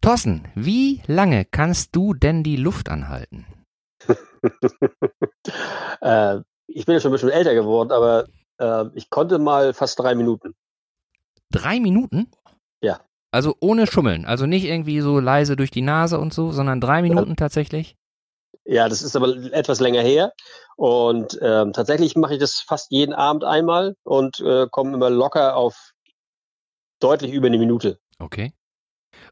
Thorsten, wie lange kannst du denn die Luft anhalten? äh, ich bin ja schon ein bisschen älter geworden, aber äh, ich konnte mal fast drei Minuten. Drei Minuten? Ja. Also ohne Schummeln, also nicht irgendwie so leise durch die Nase und so, sondern drei Minuten tatsächlich? Ja, das ist aber etwas länger her. Und ähm, tatsächlich mache ich das fast jeden Abend einmal und äh, komme immer locker auf deutlich über eine Minute. Okay.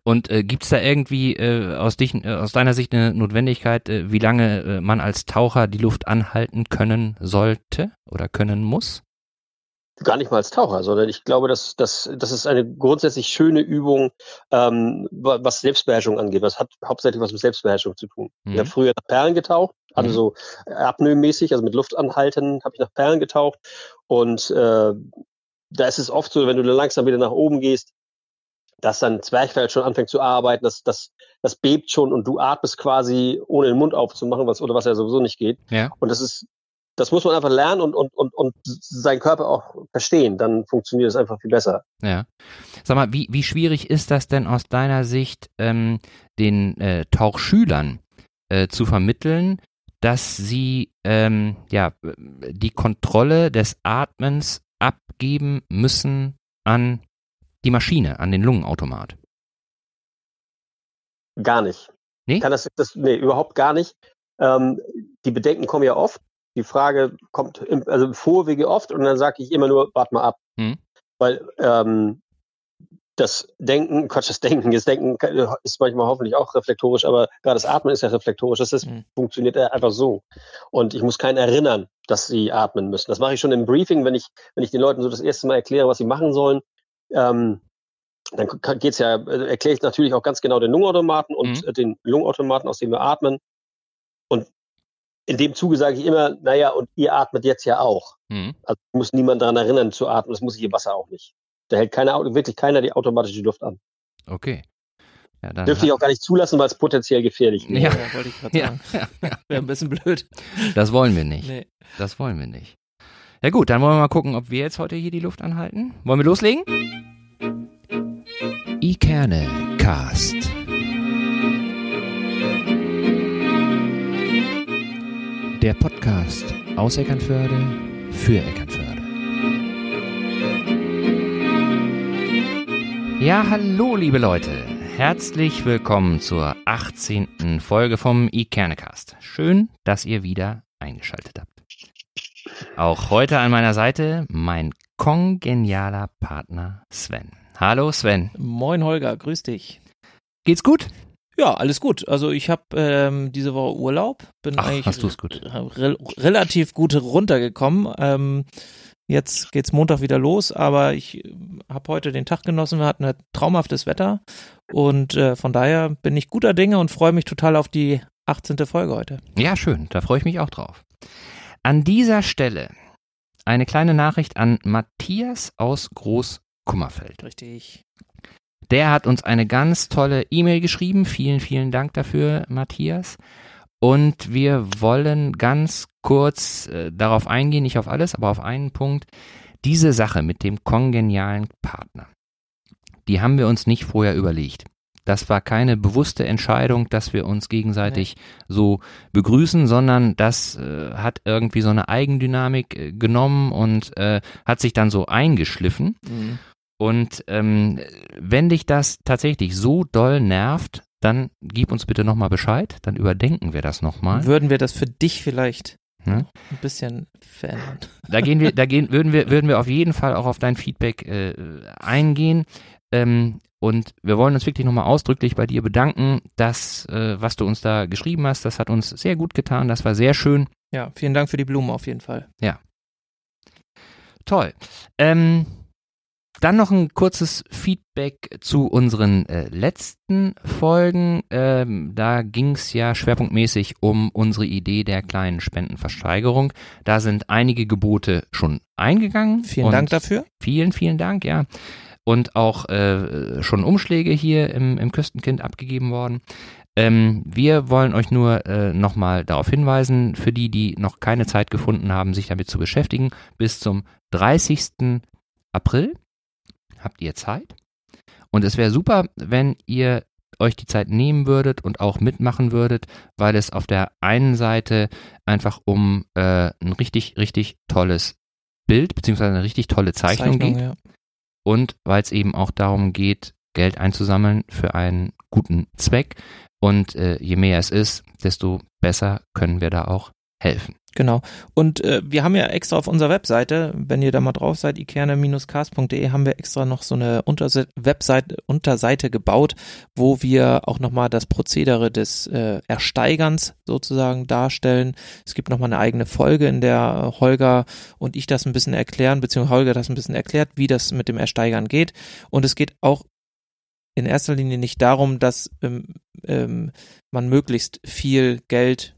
Und äh, gibt es da irgendwie äh, aus, dich, äh, aus deiner Sicht eine Notwendigkeit, äh, wie lange äh, man als Taucher die Luft anhalten können sollte oder können muss? gar nicht mal als Taucher, sondern ich glaube, dass, dass, das ist eine grundsätzlich schöne Übung, ähm, was Selbstbeherrschung angeht. Das hat hauptsächlich was mit Selbstbeherrschung zu tun. Mhm. Ich habe früher nach Perlen getaucht, also mhm. so apnoe-mäßig, also mit Luft anhalten, habe ich nach Perlen getaucht. Und äh, da ist es oft so, wenn du dann langsam wieder nach oben gehst, dass dann Zwerchfell schon anfängt zu arbeiten, dass das, das bebt schon und du atmest quasi ohne den Mund aufzumachen, was oder was ja sowieso nicht geht. Ja. Und das ist das muss man einfach lernen und, und, und, und seinen Körper auch verstehen. Dann funktioniert es einfach viel besser. Ja. Sag mal, wie, wie schwierig ist das denn aus deiner Sicht, ähm, den äh, Tauchschülern äh, zu vermitteln, dass sie ähm, ja, die Kontrolle des Atmens abgeben müssen an die Maschine, an den Lungenautomat? Gar nicht. Nee? Kann das, das, nee, überhaupt gar nicht. Ähm, die Bedenken kommen ja oft die Frage kommt im, also im Vorwege oft und dann sage ich immer nur, warte mal ab. Hm. Weil ähm, das Denken, Quatsch, das Denken, das Denken ist manchmal hoffentlich auch reflektorisch, aber gerade das Atmen ist ja reflektorisch. Das ist, mhm. funktioniert einfach so. Und ich muss keinen erinnern, dass sie atmen müssen. Das mache ich schon im Briefing, wenn ich, wenn ich den Leuten so das erste Mal erkläre, was sie machen sollen. Ähm, dann geht's ja, äh, erkläre ich natürlich auch ganz genau den Lungenautomaten und mhm. den Lungenautomaten, aus dem wir atmen. Und in dem Zuge sage ich immer, naja, und ihr atmet jetzt ja auch. Mhm. Also muss niemand daran erinnern zu atmen, das muss ich im Wasser auch nicht. Da hält keiner, wirklich keiner die automatische Luft an. Okay. Ja, dann Dürfte ich auch gar nicht zulassen, weil es potenziell gefährlich wäre. Ja, ja wollte ich gerade sagen. Ja, ja. Wäre ein bisschen blöd. Das wollen wir nicht. Nee. Das wollen wir nicht. Ja gut, dann wollen wir mal gucken, ob wir jetzt heute hier die Luft anhalten. Wollen wir loslegen? Ikerne Cast. Der Podcast aus Eckernförde für Eckernförde. Ja, hallo liebe Leute. Herzlich willkommen zur 18. Folge vom iKernecast. Schön, dass ihr wieder eingeschaltet habt. Auch heute an meiner Seite mein kongenialer Partner Sven. Hallo Sven. Moin Holger, grüß dich. Geht's gut? Ja, alles gut. Also ich habe ähm, diese Woche Urlaub, bin Ach, eigentlich gut. Re relativ gut runtergekommen. Ähm, jetzt geht's Montag wieder los, aber ich äh, habe heute den Tag genossen. Wir hatten ein traumhaftes Wetter und äh, von daher bin ich guter Dinge und freue mich total auf die 18. Folge heute. Ja, schön. Da freue ich mich auch drauf. An dieser Stelle eine kleine Nachricht an Matthias aus Großkummerfeld. Richtig. Der hat uns eine ganz tolle E-Mail geschrieben. Vielen, vielen Dank dafür, Matthias. Und wir wollen ganz kurz äh, darauf eingehen, nicht auf alles, aber auf einen Punkt. Diese Sache mit dem kongenialen Partner, die haben wir uns nicht vorher überlegt. Das war keine bewusste Entscheidung, dass wir uns gegenseitig nee. so begrüßen, sondern das äh, hat irgendwie so eine Eigendynamik äh, genommen und äh, hat sich dann so eingeschliffen. Mhm. Und ähm, wenn dich das tatsächlich so doll nervt, dann gib uns bitte nochmal Bescheid, dann überdenken wir das nochmal. Würden wir das für dich vielleicht hm? ein bisschen verändern? Da gehen wir, da gehen, würden wir, würden wir auf jeden Fall auch auf dein Feedback äh, eingehen. Ähm, und wir wollen uns wirklich nochmal ausdrücklich bei dir bedanken, dass, äh, was du uns da geschrieben hast, das hat uns sehr gut getan, das war sehr schön. Ja, vielen Dank für die Blumen auf jeden Fall. Ja. Toll. Ähm, dann noch ein kurzes Feedback zu unseren äh, letzten Folgen. Ähm, da ging es ja schwerpunktmäßig um unsere Idee der kleinen Spendenversteigerung. Da sind einige Gebote schon eingegangen. Vielen Dank dafür. Vielen, vielen Dank, ja. Und auch äh, schon Umschläge hier im, im Küstenkind abgegeben worden. Ähm, wir wollen euch nur äh, nochmal darauf hinweisen, für die, die noch keine Zeit gefunden haben, sich damit zu beschäftigen, bis zum 30. April habt ihr Zeit. Und es wäre super, wenn ihr euch die Zeit nehmen würdet und auch mitmachen würdet, weil es auf der einen Seite einfach um äh, ein richtig, richtig tolles Bild beziehungsweise eine richtig tolle Zeichnung, Zeichnung geht ja. Und weil es eben auch darum geht, Geld einzusammeln für einen guten Zweck. Und äh, je mehr es ist, desto besser können wir da auch helfen. Genau. Und äh, wir haben ja extra auf unserer Webseite, wenn ihr da mal drauf seid, ikerne-cast.de, haben wir extra noch so eine Unterse Webseite, Unterseite gebaut, wo wir auch nochmal das Prozedere des äh, Ersteigerns sozusagen darstellen. Es gibt nochmal eine eigene Folge, in der Holger und ich das ein bisschen erklären, beziehungsweise Holger das ein bisschen erklärt, wie das mit dem Ersteigern geht. Und es geht auch in erster Linie nicht darum, dass ähm, ähm, man möglichst viel Geld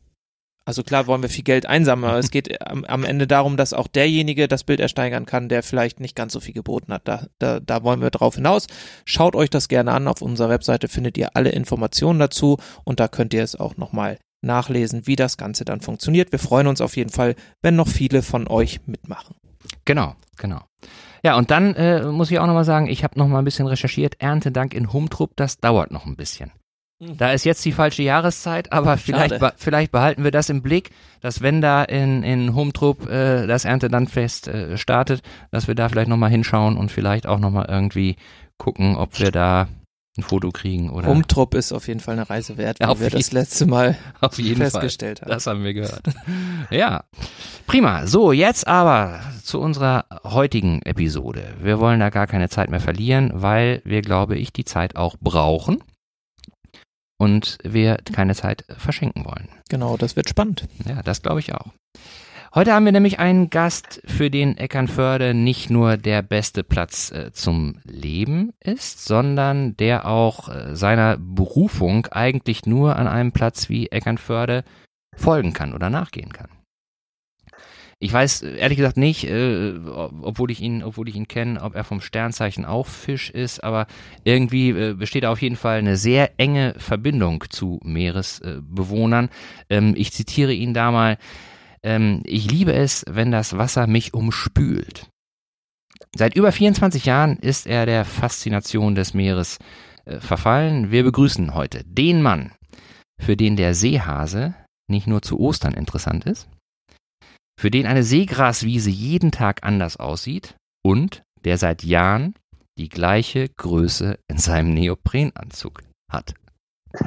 also klar wollen wir viel Geld einsammeln, aber es geht am, am, Ende darum, dass auch derjenige das Bild ersteigern kann, der vielleicht nicht ganz so viel geboten hat. Da, da, da wollen wir drauf hinaus. Schaut euch das gerne an. Auf unserer Webseite findet ihr alle Informationen dazu und da könnt ihr es auch nochmal nachlesen, wie das Ganze dann funktioniert. Wir freuen uns auf jeden Fall, wenn noch viele von euch mitmachen. Genau, genau. Ja, und dann äh, muss ich auch nochmal sagen, ich habe nochmal ein bisschen recherchiert. Erntedank in Humtrup, das dauert noch ein bisschen. Da ist jetzt die falsche Jahreszeit, aber vielleicht, be vielleicht behalten wir das im Blick, dass wenn da in, in Humtrup äh, das Erntelandfest äh, startet, dass wir da vielleicht nochmal hinschauen und vielleicht auch nochmal irgendwie gucken, ob wir da ein Foto kriegen oder. Humtrup ist auf jeden Fall eine Reise wert, wie auf wir das letzte Mal auf jeden festgestellt Fall. haben. Das haben wir gehört. ja. Prima. So, jetzt aber zu unserer heutigen Episode. Wir wollen da gar keine Zeit mehr verlieren, weil wir, glaube ich, die Zeit auch brauchen und wir keine Zeit verschenken wollen. Genau, das wird spannend. Ja, das glaube ich auch. Heute haben wir nämlich einen Gast, für den Eckernförde nicht nur der beste Platz äh, zum Leben ist, sondern der auch äh, seiner Berufung eigentlich nur an einem Platz wie Eckernförde folgen kann oder nachgehen kann. Ich weiß ehrlich gesagt nicht, äh, obwohl ich ihn, obwohl ich ihn kenne, ob er vom Sternzeichen auch Fisch ist, aber irgendwie äh, besteht auf jeden Fall eine sehr enge Verbindung zu Meeresbewohnern. Ähm, ich zitiere ihn da mal. Ähm, ich liebe es, wenn das Wasser mich umspült. Seit über 24 Jahren ist er der Faszination des Meeres äh, verfallen. Wir begrüßen heute den Mann, für den der Seehase nicht nur zu Ostern interessant ist, für den eine Seegraswiese jeden Tag anders aussieht und der seit Jahren die gleiche Größe in seinem Neoprenanzug hat.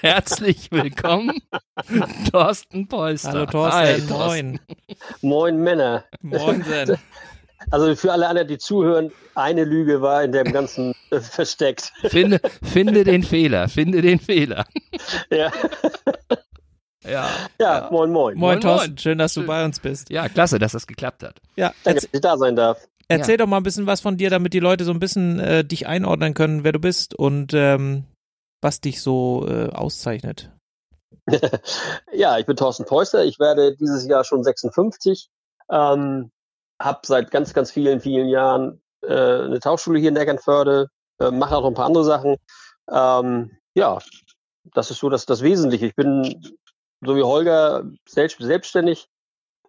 Herzlich willkommen, Thorsten Polster. Hallo Thorsten, Hi, Thorsten. moin. Moin Männer. Moin Sen. Also für alle anderen, die zuhören, eine Lüge war in dem Ganzen äh, versteckt. Finde, finde den Fehler, finde den Fehler. Ja. Ja, ja, moin, moin. Moin, Thorsten. Schön, dass du bei uns bist. Ja, klasse, dass das geklappt hat. Ja, Danke, dass ich da sein darf. Erzähl ja. doch mal ein bisschen was von dir, damit die Leute so ein bisschen äh, dich einordnen können, wer du bist und ähm, was dich so äh, auszeichnet. ja, ich bin Thorsten Preußer. Ich werde dieses Jahr schon 56. Ähm, hab seit ganz, ganz vielen, vielen Jahren äh, eine Tauchschule hier in Eckernförde. Äh, mache auch ein paar andere Sachen. Ähm, ja, das ist so das, das Wesentliche. Ich bin so wie Holger selbst, selbstständig,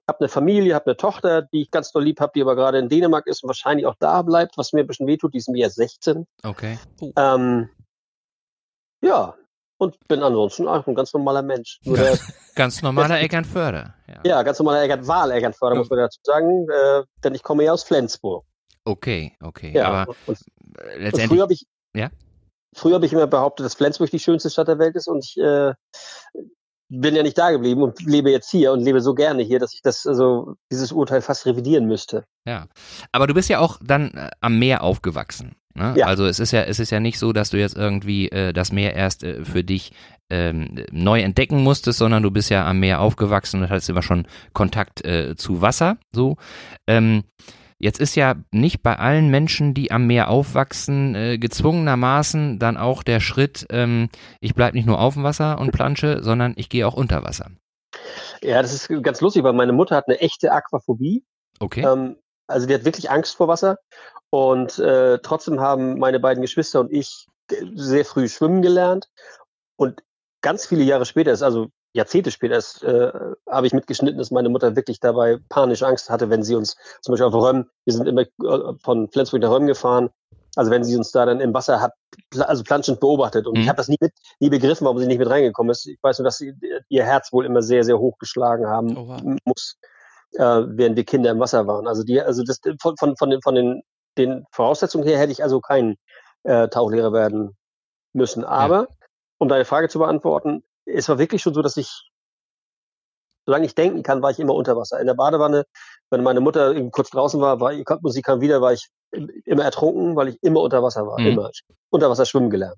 habe eine Familie, habe eine Tochter, die ich ganz doll lieb habe, die aber gerade in Dänemark ist und wahrscheinlich auch da bleibt, was mir ein bisschen wehtut, die ist mir 16. Okay. Oh. Ähm, ja, und bin ansonsten auch ein ganz normaler Mensch. ganz normaler Eckernförder. Ja. ja, ganz normaler Eckern, Wahl-Eckernförder, muss man dazu sagen, äh, denn ich komme ja aus Flensburg. Okay, okay. Ja, aber und, letztendlich. Und früher habe ich, ja? früher habe ich immer behauptet, dass Flensburg die schönste Stadt der Welt ist und ich äh, bin ja nicht da geblieben und lebe jetzt hier und lebe so gerne hier, dass ich das, also dieses Urteil fast revidieren müsste. Ja. Aber du bist ja auch dann äh, am Meer aufgewachsen. Ne? Ja. Also es ist ja, es ist ja nicht so, dass du jetzt irgendwie äh, das Meer erst äh, für dich ähm, neu entdecken musstest, sondern du bist ja am Meer aufgewachsen und hattest immer schon Kontakt äh, zu Wasser. So. Ähm, Jetzt ist ja nicht bei allen Menschen, die am Meer aufwachsen, äh, gezwungenermaßen dann auch der Schritt, ähm, ich bleibe nicht nur auf dem Wasser und plansche, sondern ich gehe auch unter Wasser. Ja, das ist ganz lustig, weil meine Mutter hat eine echte Aquaphobie. Okay. Ähm, also die hat wirklich Angst vor Wasser. Und äh, trotzdem haben meine beiden Geschwister und ich sehr früh schwimmen gelernt. Und ganz viele Jahre später ist, also Jahrzehnte später ist, äh, habe ich mitgeschnitten, dass meine Mutter wirklich dabei panische Angst hatte, wenn sie uns zum Beispiel auf Röm, wir sind immer äh, von Flensburg nach Röm gefahren Also wenn sie uns da dann im Wasser hat, also planschend beobachtet. Und mhm. ich habe das nie mit, nie begriffen, warum sie nicht mit reingekommen ist. Ich weiß nur, dass sie ihr Herz wohl immer sehr, sehr hoch geschlagen haben oh, wow. muss, äh, während wir Kinder im Wasser waren. Also die, also das von, von, von den, von den, den Voraussetzungen her hätte ich also kein äh, Tauchlehrer werden müssen. Aber, ja. um deine Frage zu beantworten, es war wirklich schon so, dass ich solange ich denken kann, war ich immer unter Wasser. In der Badewanne, wenn meine Mutter kurz draußen war, war sie kam wieder, war ich immer ertrunken, weil ich immer unter Wasser war, mhm. immer unter Wasser schwimmen gelernt.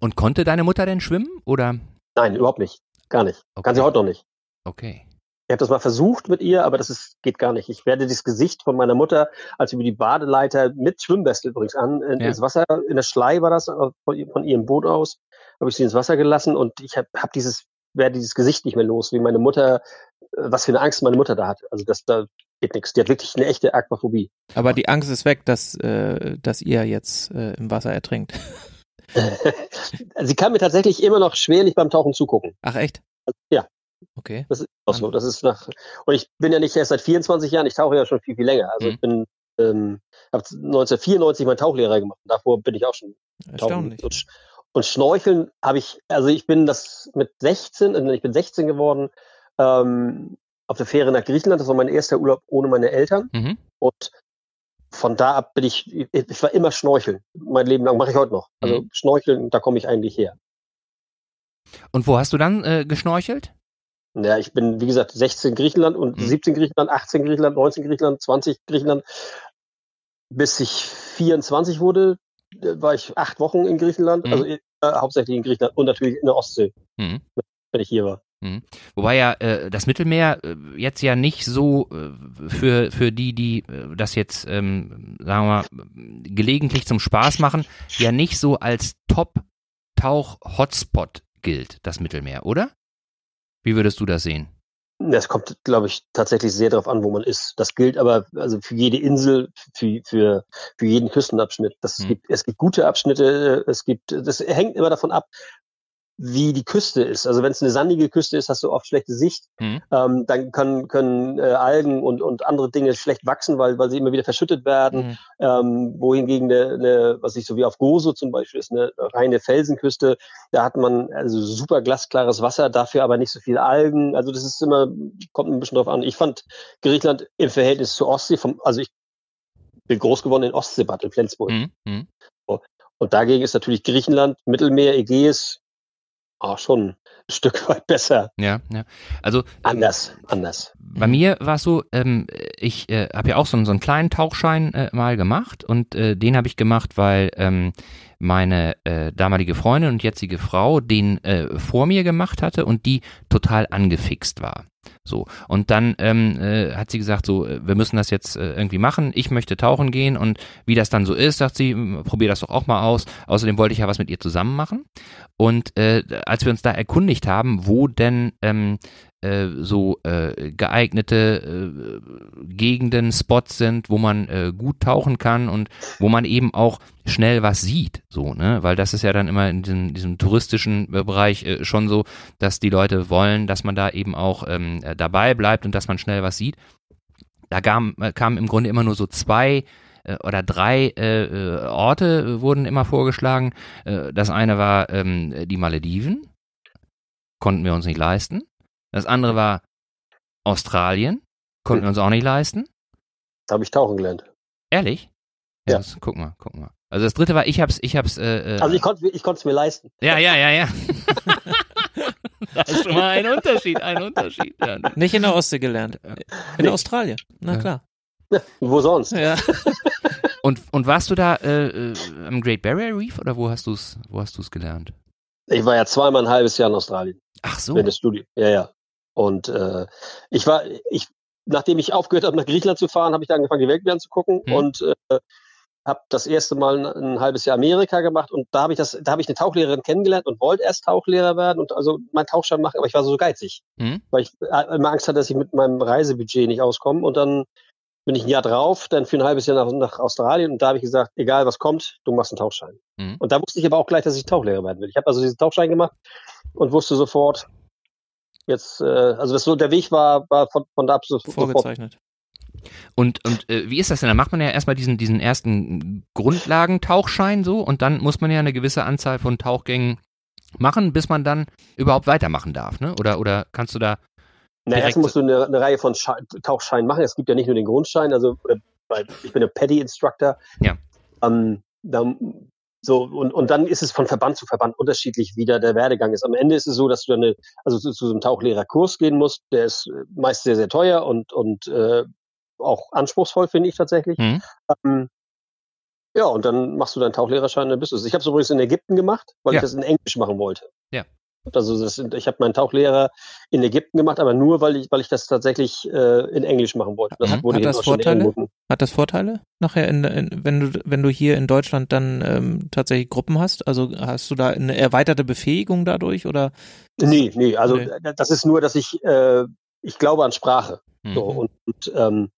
Und konnte deine Mutter denn schwimmen oder? Nein, überhaupt nicht, gar nicht. Okay. Kann sie heute noch nicht. Okay. Ich habe das mal versucht mit ihr, aber das ist, geht gar nicht. Ich werde das Gesicht von meiner Mutter, als über die Badeleiter mit Schwimmweste übrigens an, in, ja. ins Wasser, in der Schlei war das, von, ihrem Boot aus, habe ich sie ins Wasser gelassen und ich habe hab dieses werde dieses Gesicht nicht mehr los, wie meine Mutter, äh, was für eine Angst meine Mutter da hat. Also das da geht nichts. Die hat wirklich eine echte Aquaphobie. Aber die Angst ist weg, dass, äh, dass ihr jetzt äh, im Wasser ertrinkt. Sie kann mir tatsächlich immer noch schwerlich beim Tauchen zugucken. Ach echt? Ja. Okay. Das ist auch so. Das ist nach und ich bin ja nicht erst seit 24 Jahren, ich tauche ja schon viel, viel länger. Also mhm. ich bin ähm, habe 1994 meinen Tauchlehrer gemacht. Davor bin ich auch schon Erstaunlich. Tauchen. Und Schnorcheln habe ich, also ich bin das mit 16, also ich bin 16 geworden, ähm, auf der Fähre nach Griechenland. Das war mein erster Urlaub ohne meine Eltern. Mhm. Und von da ab bin ich, ich war immer Schnorcheln. Mein Leben lang mache ich heute noch. Also mhm. Schnorcheln, da komme ich eigentlich her. Und wo hast du dann äh, geschnorchelt? Ja, ich bin, wie gesagt, 16 Griechenland und mhm. 17 Griechenland, 18 Griechenland, 19 Griechenland, 20 Griechenland, bis ich 24 wurde, war ich acht Wochen in Griechenland, mhm. also äh, hauptsächlich in Griechenland und natürlich in der Ostsee, mhm. wenn ich hier war. Mhm. Wobei ja äh, das Mittelmeer äh, jetzt ja nicht so äh, für, für die, die äh, das jetzt, ähm, sagen wir mal, gelegentlich zum Spaß machen, ja nicht so als Top-Tauch-Hotspot gilt, das Mittelmeer, oder? Wie würdest du das sehen? Das kommt, glaube ich, tatsächlich sehr darauf an, wo man ist. Das gilt aber also für jede Insel, für, für, für jeden Küstenabschnitt. Das mhm. gibt, es gibt gute Abschnitte, es gibt, das hängt immer davon ab, wie die Küste ist. Also wenn es eine sandige Küste ist, hast du oft schlechte Sicht. Mhm. Ähm, dann können, können äh, Algen und, und andere Dinge schlecht wachsen, weil, weil sie immer wieder verschüttet werden. Mhm. Ähm, wohingegen eine, eine, was ich so wie auf Gozo zum Beispiel ist, eine reine Felsenküste, da hat man also super glasklares Wasser, dafür aber nicht so viel Algen. Also das ist immer, kommt ein bisschen drauf an. Ich fand Griechenland im Verhältnis zur Ostsee, vom, also ich bin groß geworden in Ostseebad in Flensburg. Mhm. mhm. Und dagegen ist natürlich Griechenland, Mittelmeer, Ägäis, auch schon ein Stück weit besser. Ja, ja. Also ähm, anders, anders. Bei mir war es so, ähm, ich äh, habe ja auch so, so einen kleinen Tauchschein äh, mal gemacht und äh, den habe ich gemacht, weil ähm, meine äh, damalige Freundin und jetzige Frau den äh, vor mir gemacht hatte und die total angefixt war. So. Und dann ähm, äh, hat sie gesagt, so, äh, wir müssen das jetzt äh, irgendwie machen. Ich möchte tauchen gehen und wie das dann so ist, sagt sie, probier das doch auch mal aus. Außerdem wollte ich ja was mit ihr zusammen machen. Und äh, als wir uns da erkundigt haben, wo denn ähm, äh, so äh, geeignete äh, Gegenden, Spots sind, wo man äh, gut tauchen kann und wo man eben auch schnell was sieht, so, ne? Weil das ist ja dann immer in diesem, diesem touristischen Bereich äh, schon so, dass die Leute wollen, dass man da eben auch ähm, äh, dabei bleibt und dass man schnell was sieht. Da kamen kam im Grunde immer nur so zwei oder drei äh, Orte wurden immer vorgeschlagen. Äh, das eine war ähm, die Malediven, konnten wir uns nicht leisten. Das andere war Australien. Konnten wir uns auch nicht leisten. Da habe ich tauchen gelernt. Ehrlich? Ja. Das, guck mal, guck mal. Also das dritte war, ich hab's, ich hab's. Äh, äh also ich konnte ich es mir leisten. Ja, ja, ja, ja. das ist schon mal ein Unterschied, ein Unterschied. Ja. Nicht in der Ostsee gelernt. In nee. Australien. Na klar. Ja, wo sonst? Ja. und, und warst du da äh, äh, am Great Barrier Reef oder wo hast du es, wo hast du es gelernt? Ich war ja zweimal ein halbes Jahr in Australien. Ach so. In der Studie. Ja, ja. Und äh, ich war, ich, nachdem ich aufgehört habe, nach Griechenland zu fahren, habe ich dann angefangen, die Weltmeer zu gucken hm. und äh, habe das erste Mal ein, ein, halbes Jahr Amerika gemacht und da habe ich das, da habe ich eine Tauchlehrerin kennengelernt und wollte erst Tauchlehrer werden und also meinen Tauchschein machen, aber ich war so geizig, hm. weil ich äh, immer Angst hatte, dass ich mit meinem Reisebudget nicht auskomme und dann bin ich ein Jahr drauf, dann für ein halbes Jahr nach, nach Australien und da habe ich gesagt, egal was kommt, du machst einen Tauchschein. Mhm. Und da wusste ich aber auch gleich, dass ich Tauchlehrer werden will. Ich habe also diesen Tauchschein gemacht und wusste sofort, jetzt, äh, also das so, der Weg war, war von, von da ab so, vorgezeichnet. Und, und äh, wie ist das denn? Da macht man ja erstmal diesen, diesen ersten Grundlagentauchschein so und dann muss man ja eine gewisse Anzahl von Tauchgängen machen, bis man dann überhaupt weitermachen darf, ne? Oder, oder kannst du da. Na, erst musst du eine, eine Reihe von Sche Tauchscheinen machen. Es gibt ja nicht nur den Grundschein, also ich bin ein Paddy-Instructor. Ja. Ähm, dann, so, und, und dann ist es von Verband zu Verband unterschiedlich, wie da der Werdegang ist. Am Ende ist es so, dass du dann also zu, zu so einem Tauchlehrerkurs gehen musst. Der ist meist sehr, sehr teuer und, und äh, auch anspruchsvoll, finde ich tatsächlich. Mhm. Ähm, ja, und dann machst du deinen Tauchlehrerschein und dann bist du es. Ich habe es übrigens in Ägypten gemacht, weil ja. ich das in Englisch machen wollte. Ja. Also das, ich habe meinen Tauchlehrer in Ägypten gemacht, aber nur, weil ich, weil ich das tatsächlich äh, in Englisch machen wollte. Das mhm. hat, das Vorteile? Hat das Vorteile nachher, in, in, wenn du wenn du hier in Deutschland dann ähm, tatsächlich Gruppen hast? Also hast du da eine erweiterte Befähigung dadurch oder? Nee, nee. Also nee. das ist nur, dass ich äh, ich glaube an Sprache. Mhm. So, und, und ähm,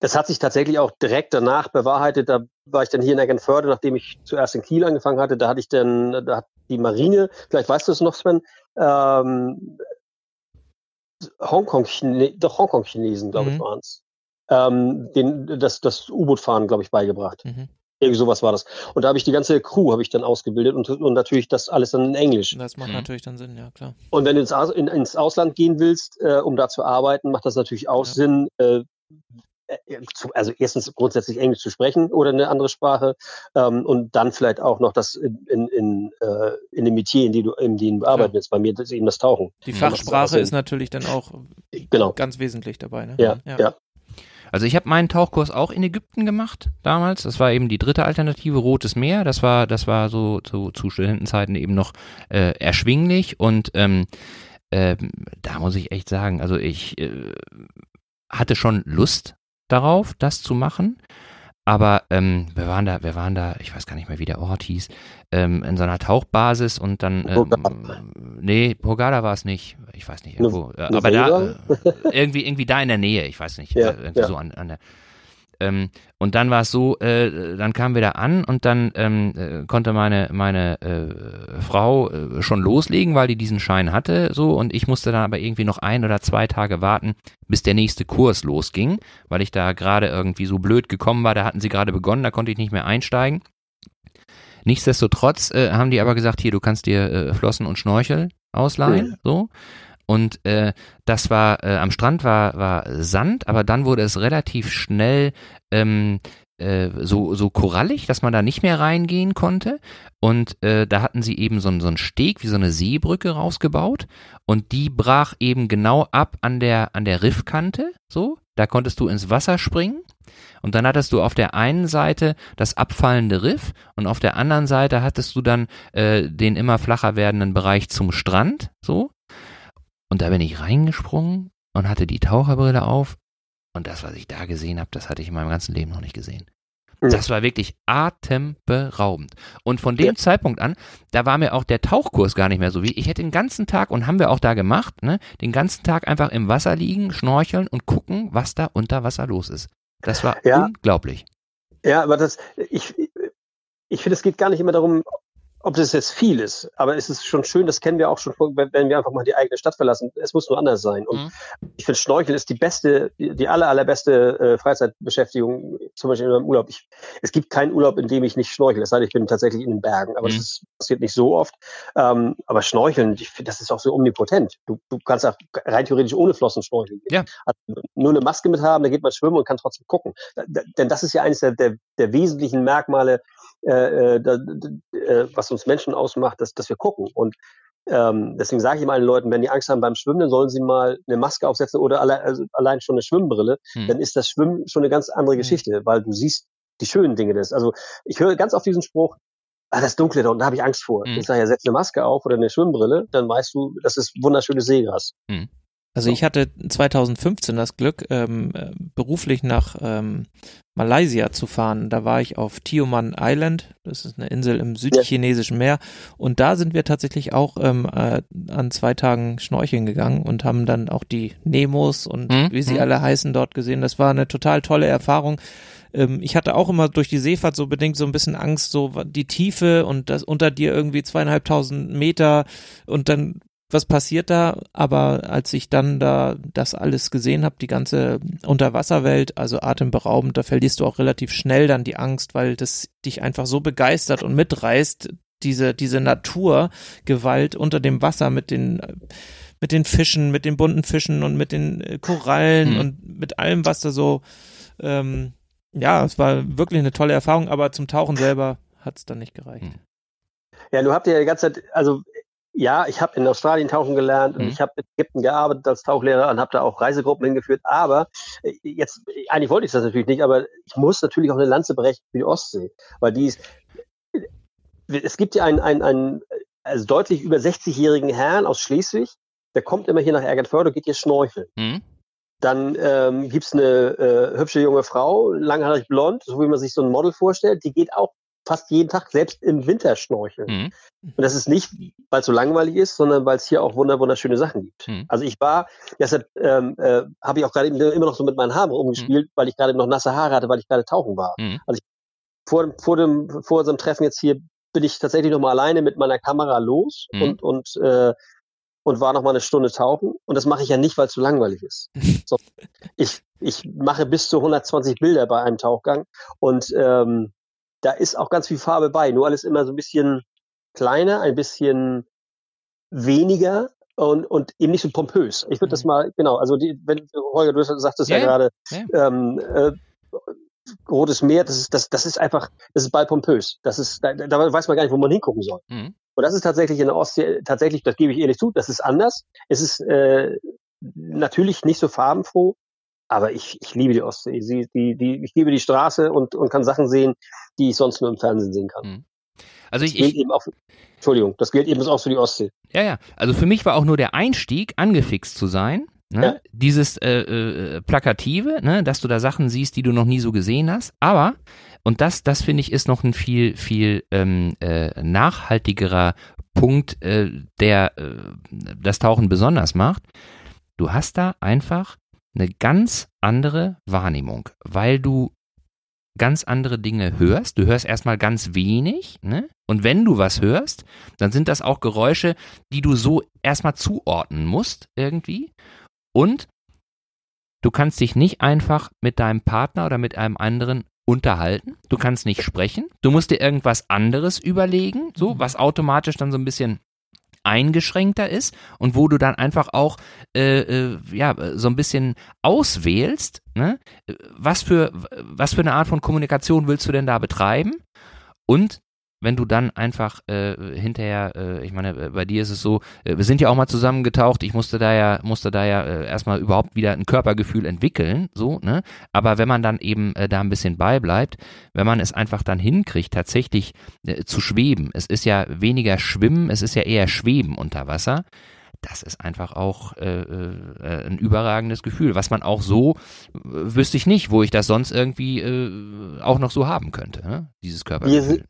das hat sich tatsächlich auch direkt danach bewahrheitet. Da war ich dann hier in Eggenförde, nachdem ich zuerst in Kiel angefangen hatte. Da hatte ich dann, da hat die Marine, vielleicht weißt du es noch, Sven, ähm, Hongkong, doch Hongkong-Chinesen, glaube mhm. ich, waren es. Ähm, den, das, das U-Boot-Fahren, glaube ich, beigebracht. Mhm. Irgendwie sowas war das. Und da habe ich die ganze Crew habe ich dann ausgebildet und, und natürlich das alles dann in Englisch. Das macht mhm. natürlich dann Sinn, ja klar. Und wenn du ins, in, ins Ausland gehen willst, äh, um da zu arbeiten, macht das natürlich auch ja. Sinn, äh, äh, also erstens grundsätzlich Englisch zu sprechen oder eine andere Sprache ähm, und dann vielleicht auch noch das in, in, in, äh, in dem Metier, in dem du, in dem du arbeiten willst. Bei mir ist eben das Tauchen. Die Fachsprache ist natürlich dann auch genau. ganz wesentlich dabei. Ne? Ja, ja. ja. Also ich habe meinen Tauchkurs auch in Ägypten gemacht damals. Das war eben die dritte Alternative, Rotes Meer. Das war, das war so, so zu Studentenzeiten eben noch äh, erschwinglich und ähm, äh, da muss ich echt sagen, also ich äh, hatte schon Lust darauf, das zu machen. Aber ähm, wir waren da, wir waren da, ich weiß gar nicht mehr, wie der Ort hieß, ähm, in so einer Tauchbasis und dann, ähm, nee, Pogada war es nicht, ich weiß nicht, irgendwo, äh, aber da, äh, irgendwie, irgendwie da in der Nähe, ich weiß nicht, ja, äh, irgendwie ja. so an, an der, ähm, und dann war es so, äh, dann kamen wir da an und dann ähm, äh, konnte meine meine äh, Frau äh, schon loslegen, weil die diesen Schein hatte, so und ich musste dann aber irgendwie noch ein oder zwei Tage warten, bis der nächste Kurs losging, weil ich da gerade irgendwie so blöd gekommen war. Da hatten sie gerade begonnen, da konnte ich nicht mehr einsteigen. Nichtsdestotrotz äh, haben die aber gesagt, hier, du kannst dir äh, Flossen und Schnorchel ausleihen, so. Und äh, das war, äh, am Strand war, war Sand, aber dann wurde es relativ schnell ähm, äh, so, so korallig, dass man da nicht mehr reingehen konnte. Und äh, da hatten sie eben so, so einen Steg, wie so eine Seebrücke rausgebaut. Und die brach eben genau ab an der, an der Riffkante. So, da konntest du ins Wasser springen. Und dann hattest du auf der einen Seite das abfallende Riff und auf der anderen Seite hattest du dann äh, den immer flacher werdenden Bereich zum Strand. So. Und da bin ich reingesprungen und hatte die Taucherbrille auf. Und das, was ich da gesehen habe, das hatte ich in meinem ganzen Leben noch nicht gesehen. Das war wirklich atemberaubend. Und von dem ja. Zeitpunkt an, da war mir auch der Tauchkurs gar nicht mehr so wie. Ich hätte den ganzen Tag, und haben wir auch da gemacht, ne, den ganzen Tag einfach im Wasser liegen, schnorcheln und gucken, was da unter Wasser los ist. Das war ja. unglaublich. Ja, aber das, ich, ich finde, es geht gar nicht immer darum, ob das jetzt viel ist, aber es ist schon schön, das kennen wir auch schon, wenn wir einfach mal die eigene Stadt verlassen. Es muss nur anders sein. Und mhm. ich finde, Schnorcheln ist die beste, die, aller, allerbeste äh, Freizeitbeschäftigung, zum Beispiel in meinem Urlaub. Ich, es gibt keinen Urlaub, in dem ich nicht schnorchle. Das heißt, ich bin tatsächlich in den Bergen, aber mhm. das ist, passiert nicht so oft. Ähm, aber Schnorcheln, ich finde, das ist auch so omnipotent. Du, du kannst auch rein theoretisch ohne Flossen schnorcheln. Ja. Also nur eine Maske mit haben, da geht man schwimmen und kann trotzdem gucken. Da, da, denn das ist ja eines der, der, der wesentlichen Merkmale äh, äh, da, äh, was uns Menschen ausmacht, dass, dass wir gucken. Und ähm, deswegen sage ich immer allen Leuten, wenn die Angst haben beim Schwimmen, dann sollen sie mal eine Maske aufsetzen oder alle, also allein schon eine Schwimmbrille. Hm. Dann ist das Schwimmen schon eine ganz andere hm. Geschichte, weil du siehst die schönen Dinge des. Also ich höre ganz oft diesen Spruch, ah, das Dunkle da unten, da habe ich Angst vor. Hm. Ich sage ja, setz eine Maske auf oder eine Schwimmbrille, dann weißt du, das ist wunderschönes Seegras. Also ich hatte 2015 das Glück, ähm, beruflich nach ähm, Malaysia zu fahren. Da war ich auf Tioman Island, das ist eine Insel im südchinesischen Meer. Und da sind wir tatsächlich auch ähm, äh, an zwei Tagen schnorcheln gegangen und haben dann auch die Nemos und mhm. wie sie mhm. alle heißen dort gesehen. Das war eine total tolle Erfahrung ähm, ich hatte auch immer durch die Seefahrt so bedingt so ein bisschen Angst, so die Tiefe und das unter dir irgendwie zweieinhalbtausend Meter und dann was passiert da, aber als ich dann da das alles gesehen habe, die ganze Unterwasserwelt, also atemberaubend, da verlierst du auch relativ schnell dann die Angst, weil das dich einfach so begeistert und mitreißt, diese, diese Naturgewalt unter dem Wasser mit den, mit den Fischen, mit den bunten Fischen und mit den äh, Korallen mhm. und mit allem, was da so, ähm, ja, es war wirklich eine tolle Erfahrung, aber zum Tauchen selber hat es dann nicht gereicht. Mhm. Ja, du habt ja die ganze Zeit, also ja, ich habe in Australien tauchen gelernt und mhm. ich habe in Ägypten gearbeitet als Tauchlehrer und habe da auch Reisegruppen hingeführt. Aber äh, jetzt, eigentlich wollte ich das natürlich nicht, aber ich muss natürlich auch eine Lanze brechen für die Ostsee, weil die ist, äh, es gibt ja einen, einen, einen also deutlich über 60-jährigen Herrn aus Schleswig, der kommt immer hier nach Ergenförde und geht hier schnorcheln. Mhm. Dann ähm, gibt es eine äh, hübsche junge Frau, langhaarig blond, so wie man sich so ein Model vorstellt, die geht auch fast jeden Tag, selbst im Winter schnorcheln. Mhm. Und das ist nicht, weil es so langweilig ist, sondern weil es hier auch wunder wunderschöne Sachen gibt. Mhm. Also ich war, deshalb ähm, äh, habe ich auch gerade immer noch so mit meinen Haaren rumgespielt, mhm. weil ich gerade noch nasse Haare hatte, weil ich gerade tauchen war. Mhm. Also ich, vor, vor, dem, vor unserem Treffen jetzt hier bin ich tatsächlich noch mal alleine mit meiner Kamera los mhm. und, und äh, und war noch mal eine Stunde tauchen. Und das mache ich ja nicht, weil es so langweilig ist. so, ich, ich mache bis zu 120 Bilder bei einem Tauchgang und ähm, da ist auch ganz viel Farbe bei, nur alles immer so ein bisschen kleiner, ein bisschen weniger und, und eben nicht so pompös. Ich würde das mhm. mal, genau, also die, wenn, Holger, du sagtest ja, ja gerade, ja. Ähm, äh, Rotes Meer, das ist, das, das ist einfach, das ist bald pompös. Das ist, da, da weiß man gar nicht, wo man hingucken soll. Mhm. Und das ist tatsächlich in der Ostsee, tatsächlich, das gebe ich ehrlich zu, das ist anders. Es ist äh, natürlich nicht so farbenfroh, aber ich, ich liebe die Ostsee. Sie, die, die, ich liebe die Straße und, und kann Sachen sehen, die ich sonst nur im Fernsehen sehen kann. Mhm. Also ich, ich eben auch, Entschuldigung, das gilt eben auch für die Ostsee. Ja, ja. Also für mich war auch nur der Einstieg, angefixt zu sein. Ne? Ja. Dieses äh, äh, Plakative, ne? dass du da Sachen siehst, die du noch nie so gesehen hast. Aber, und das, das finde ich, ist noch ein viel, viel ähm, äh, nachhaltigerer Punkt, äh, der äh, das Tauchen besonders macht. Du hast da einfach eine ganz andere Wahrnehmung, weil du ganz andere Dinge hörst. Du hörst erstmal ganz wenig, ne? Und wenn du was hörst, dann sind das auch Geräusche, die du so erstmal zuordnen musst irgendwie. Und du kannst dich nicht einfach mit deinem Partner oder mit einem anderen unterhalten. Du kannst nicht sprechen. Du musst dir irgendwas anderes überlegen, so was automatisch dann so ein bisschen eingeschränkter ist und wo du dann einfach auch äh, äh, ja so ein bisschen auswählst, ne? was für was für eine Art von Kommunikation willst du denn da betreiben und wenn du dann einfach äh, hinterher, äh, ich meine, äh, bei dir ist es so, äh, wir sind ja auch mal zusammengetaucht, ich musste da ja, musste da ja äh, erstmal überhaupt wieder ein Körpergefühl entwickeln, so, ne? Aber wenn man dann eben äh, da ein bisschen beibleibt, wenn man es einfach dann hinkriegt, tatsächlich äh, zu schweben, es ist ja weniger Schwimmen, es ist ja eher Schweben unter Wasser, das ist einfach auch äh, äh, ein überragendes Gefühl, was man auch so äh, wüsste ich nicht, wo ich das sonst irgendwie äh, auch noch so haben könnte, ne? dieses Körpergefühl.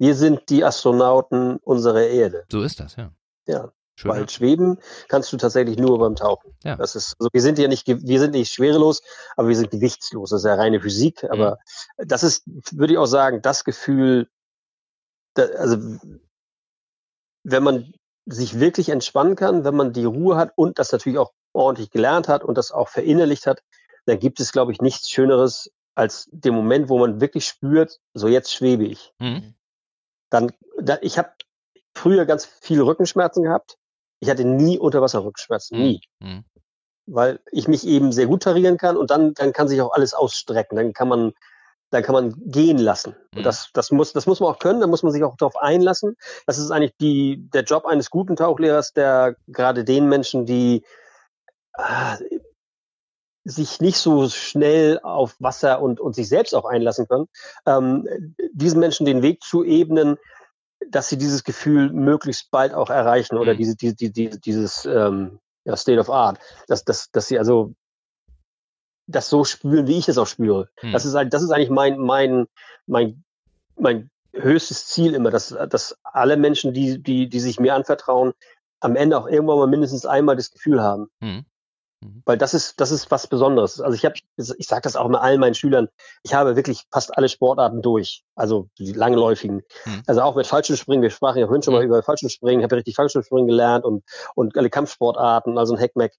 Wir sind die Astronauten unserer Erde. So ist das, ja. Ja. Schön, Weil schweben kannst du tatsächlich nur beim Tauchen. Ja. Das ist, also wir sind ja nicht, wir sind nicht schwerelos, aber wir sind gewichtslos. Das ist ja reine Physik. Aber mhm. das ist, würde ich auch sagen, das Gefühl, da, also wenn man sich wirklich entspannen kann, wenn man die Ruhe hat und das natürlich auch ordentlich gelernt hat und das auch verinnerlicht hat, dann gibt es, glaube ich, nichts Schöneres als den Moment, wo man wirklich spürt, so jetzt schwebe ich. Mhm dann, da, ich habe früher ganz viele Rückenschmerzen gehabt. Ich hatte nie Unterwasserrückenschmerzen, mhm. nie. Mhm. Weil ich mich eben sehr gut tarieren kann und dann, dann kann sich auch alles ausstrecken. Dann kann man, dann kann man gehen lassen. Mhm. Und das, das muss, das muss man auch können, da muss man sich auch darauf einlassen. Das ist eigentlich die, der Job eines guten Tauchlehrers, der gerade den Menschen, die äh, sich nicht so schnell auf Wasser und, und sich selbst auch einlassen können, ähm, diesen Menschen den Weg zu ebnen, dass sie dieses Gefühl möglichst bald auch erreichen oder mhm. diese, diese, diese, dieses ähm, ja, State of Art, dass, dass, dass sie also das so spüren, wie ich es auch spüre. Mhm. Das ist das ist eigentlich mein, mein, mein, mein höchstes Ziel immer, dass, dass alle Menschen, die, die, die sich mir anvertrauen, am Ende auch irgendwann mal mindestens einmal das Gefühl haben. Mhm Mhm. Weil das ist, das ist was Besonderes. Also ich habe, ich sage das auch immer allen meinen Schülern, ich habe wirklich fast alle Sportarten durch. Also die langläufigen. Mhm. Also auch mit Fallschirmspringen, wir sprachen ja vorhin schon mal mhm. über Fallschirmspringen, habe richtig Fallschirmspringen gelernt und, und alle Kampfsportarten, also ein Heckmeck.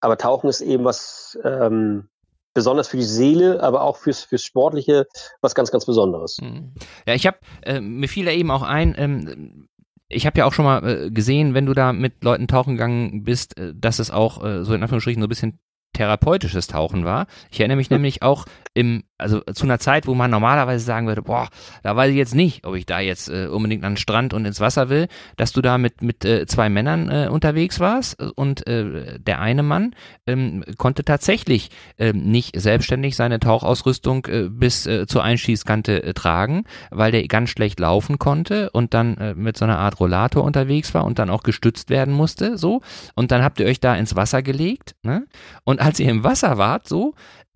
Aber Tauchen ist eben was ähm, besonders für die Seele, aber auch fürs, fürs Sportliche was ganz, ganz Besonderes. Mhm. Ja, ich habe, äh, mir fiel da eben auch ein, ähm, ich habe ja auch schon mal äh, gesehen, wenn du da mit Leuten tauchen gegangen bist, äh, dass es auch äh, so in Anführungsstrichen so ein bisschen therapeutisches Tauchen war. Ich erinnere mich nämlich auch im, also zu einer Zeit, wo man normalerweise sagen würde, boah, da weiß ich jetzt nicht, ob ich da jetzt äh, unbedingt an den Strand und ins Wasser will, dass du da mit, mit äh, zwei Männern äh, unterwegs warst und äh, der eine Mann ähm, konnte tatsächlich äh, nicht selbstständig seine Tauchausrüstung äh, bis äh, zur Einschießkante äh, tragen, weil der ganz schlecht laufen konnte und dann äh, mit so einer Art Rollator unterwegs war und dann auch gestützt werden musste, so. Und dann habt ihr euch da ins Wasser gelegt, ne? Und als ihr im Wasser wart, so,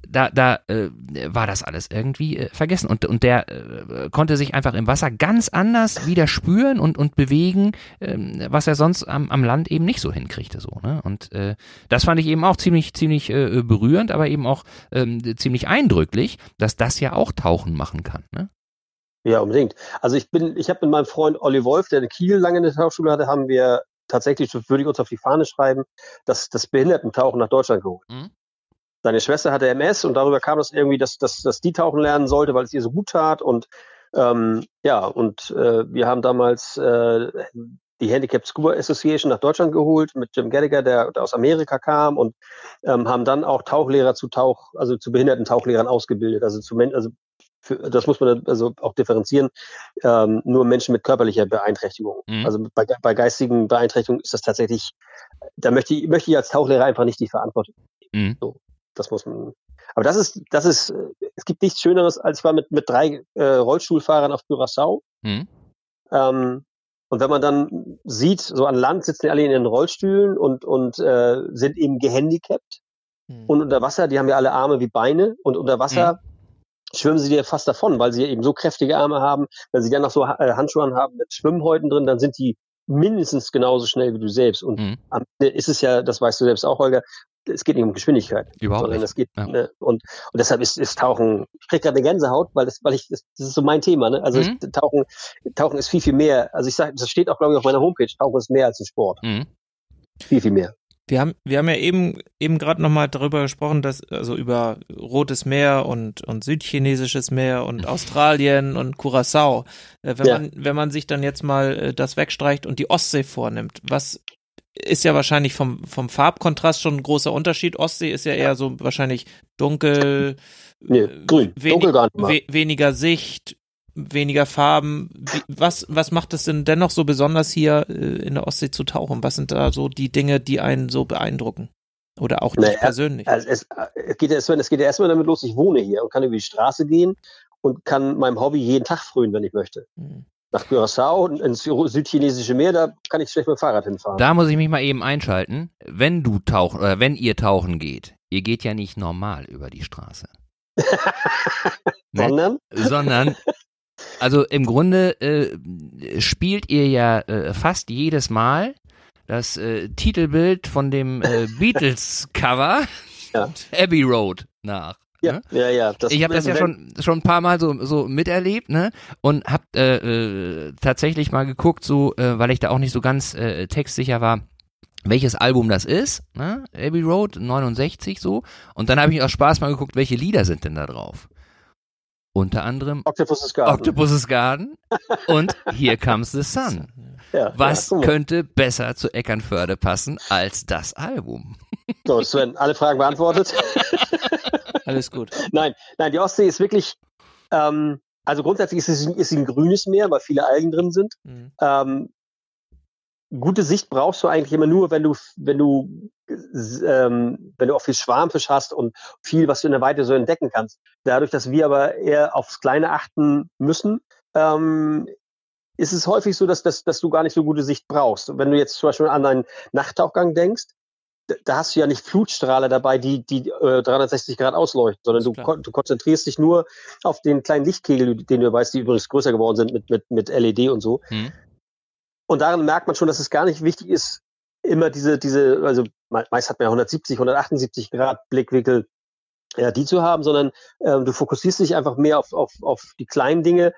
da, da äh, war das alles irgendwie äh, vergessen. Und, und der äh, konnte sich einfach im Wasser ganz anders wieder spüren und, und bewegen, ähm, was er sonst am, am Land eben nicht so hinkriegte. So, ne? Und äh, das fand ich eben auch ziemlich, ziemlich äh, berührend, aber eben auch ähm, ziemlich eindrücklich, dass das ja auch Tauchen machen kann. Ne? Ja, unbedingt. Also ich bin, ich habe mit meinem Freund Olli Wolf, der in Kiel lange in der Tauchschule hatte, haben wir tatsächlich, würde ich uns auf die Fahne schreiben, dass das Behindertentauchen nach Deutschland geholt. Mhm. Seine Schwester hatte MS und darüber kam es das irgendwie, dass, dass, dass die tauchen lernen sollte, weil es ihr so gut tat. Und ähm, ja, und äh, wir haben damals äh, die Handicapped Scuba Association nach Deutschland geholt mit Jim Gallagher, der, der aus Amerika kam und ähm, haben dann auch Tauchlehrer zu Tauch, also zu behinderten Tauchlehrern ausgebildet, also zu also für, das muss man also auch differenzieren, ähm, nur Menschen mit körperlicher Beeinträchtigung. Mhm. Also bei, bei geistigen Beeinträchtigungen ist das tatsächlich, da möchte ich, möchte ich als Tauchlehrer einfach nicht die Verantwortung. Mhm. So, das muss man. Aber das ist, das ist, es gibt nichts Schöneres, als ich war mit, mit drei äh, Rollstuhlfahrern auf Curaçao. Mhm. Ähm, und wenn man dann sieht, so an Land sitzen die alle in ihren Rollstühlen und, und äh, sind eben gehandicapt. Mhm. Und unter Wasser, die haben ja alle Arme wie Beine. Und unter Wasser mhm schwimmen sie dir fast davon, weil sie eben so kräftige Arme haben. Wenn sie dann noch so äh, Handschuhe haben mit Schwimmhäuten drin, dann sind die mindestens genauso schnell wie du selbst. Und mhm. am Ende ist es ja, das weißt du selbst auch, Holger, es geht nicht um Geschwindigkeit. Überhaupt sondern es geht, ja. ne, und, und deshalb ist, ist Tauchen, ich krieg gerade eine Gänsehaut, weil das, weil ich, das, das ist so mein Thema, ne? Also mhm. ich, Tauchen, Tauchen ist viel, viel mehr. Also ich sage, das steht auch, glaube ich, auf meiner Homepage, Tauchen ist mehr als ein Sport. Mhm. Viel, viel mehr. Wir haben, wir haben ja eben, eben gerade nochmal darüber gesprochen, dass, also über Rotes Meer und, und Südchinesisches Meer und Australien und Curacao. Äh, wenn ja. man, wenn man sich dann jetzt mal äh, das wegstreicht und die Ostsee vornimmt, was ist ja wahrscheinlich vom, vom Farbkontrast schon ein großer Unterschied. Ostsee ist ja eher so wahrscheinlich dunkel, nee, grün, dunkel gar nicht mal. We weniger Sicht, weniger Farben. Wie, was, was macht es denn dennoch so besonders hier äh, in der Ostsee zu tauchen? Was sind da so die Dinge, die einen so beeindrucken? Oder auch nicht persönlich? Also es, es, geht ja erstmal, es geht ja erstmal damit los, ich wohne hier und kann über die Straße gehen und kann meinem Hobby jeden Tag frühen, wenn ich möchte. Hm. Nach Curaçao ins südchinesische Meer, da kann ich schlecht mit dem Fahrrad hinfahren. Da muss ich mich mal eben einschalten. Wenn du tauchen oder wenn ihr tauchen geht, ihr geht ja nicht normal über die Straße. ne? Sondern? Sondern also im Grunde äh, spielt ihr ja äh, fast jedes Mal das äh, Titelbild von dem äh, Beatles-Cover ja. Abbey Road nach. Ja, ne? ja, ja. Das ich habe das ja schon schon ein paar Mal so so miterlebt, ne? Und hab äh, äh, tatsächlich mal geguckt, so, äh, weil ich da auch nicht so ganz äh, textsicher war, welches Album das ist, ne? Abbey Road 69 so. Und dann habe ich aus Spaß mal geguckt, welche Lieder sind denn da drauf. Unter anderem Octopus's Garden, Octopus's Garden und Here Comes the Sun. Ja, Was ja, könnte besser zu Eckernförde passen als das Album? So, Sven, alle Fragen beantwortet. Alles gut. Nein, nein, die Ostsee ist wirklich, ähm, also grundsätzlich ist es, ist ein grünes Meer, weil viele Algen drin sind. Mhm. Ähm, gute Sicht brauchst du eigentlich immer nur, wenn du, wenn du, ähm, wenn du auch viel Schwarmfisch hast und viel, was du in der Weite so entdecken kannst. Dadurch, dass wir aber eher aufs Kleine achten müssen, ähm, ist es häufig so, dass, dass, dass du gar nicht so gute Sicht brauchst. Wenn du jetzt zum Beispiel an einen Nachttauchgang denkst, da hast du ja nicht Flutstrahler dabei, die, die äh, 360 Grad ausleuchten, sondern du, du, konzentrierst dich nur auf den kleinen Lichtkegel, den du weißt, die übrigens größer geworden sind mit, mit, mit LED und so. Hm. Und daran merkt man schon, dass es gar nicht wichtig ist, immer diese, diese, also meist hat man ja 170, 178 Grad Blickwinkel, ja, die zu haben, sondern ähm, du fokussierst dich einfach mehr auf, auf, auf die kleinen Dinge.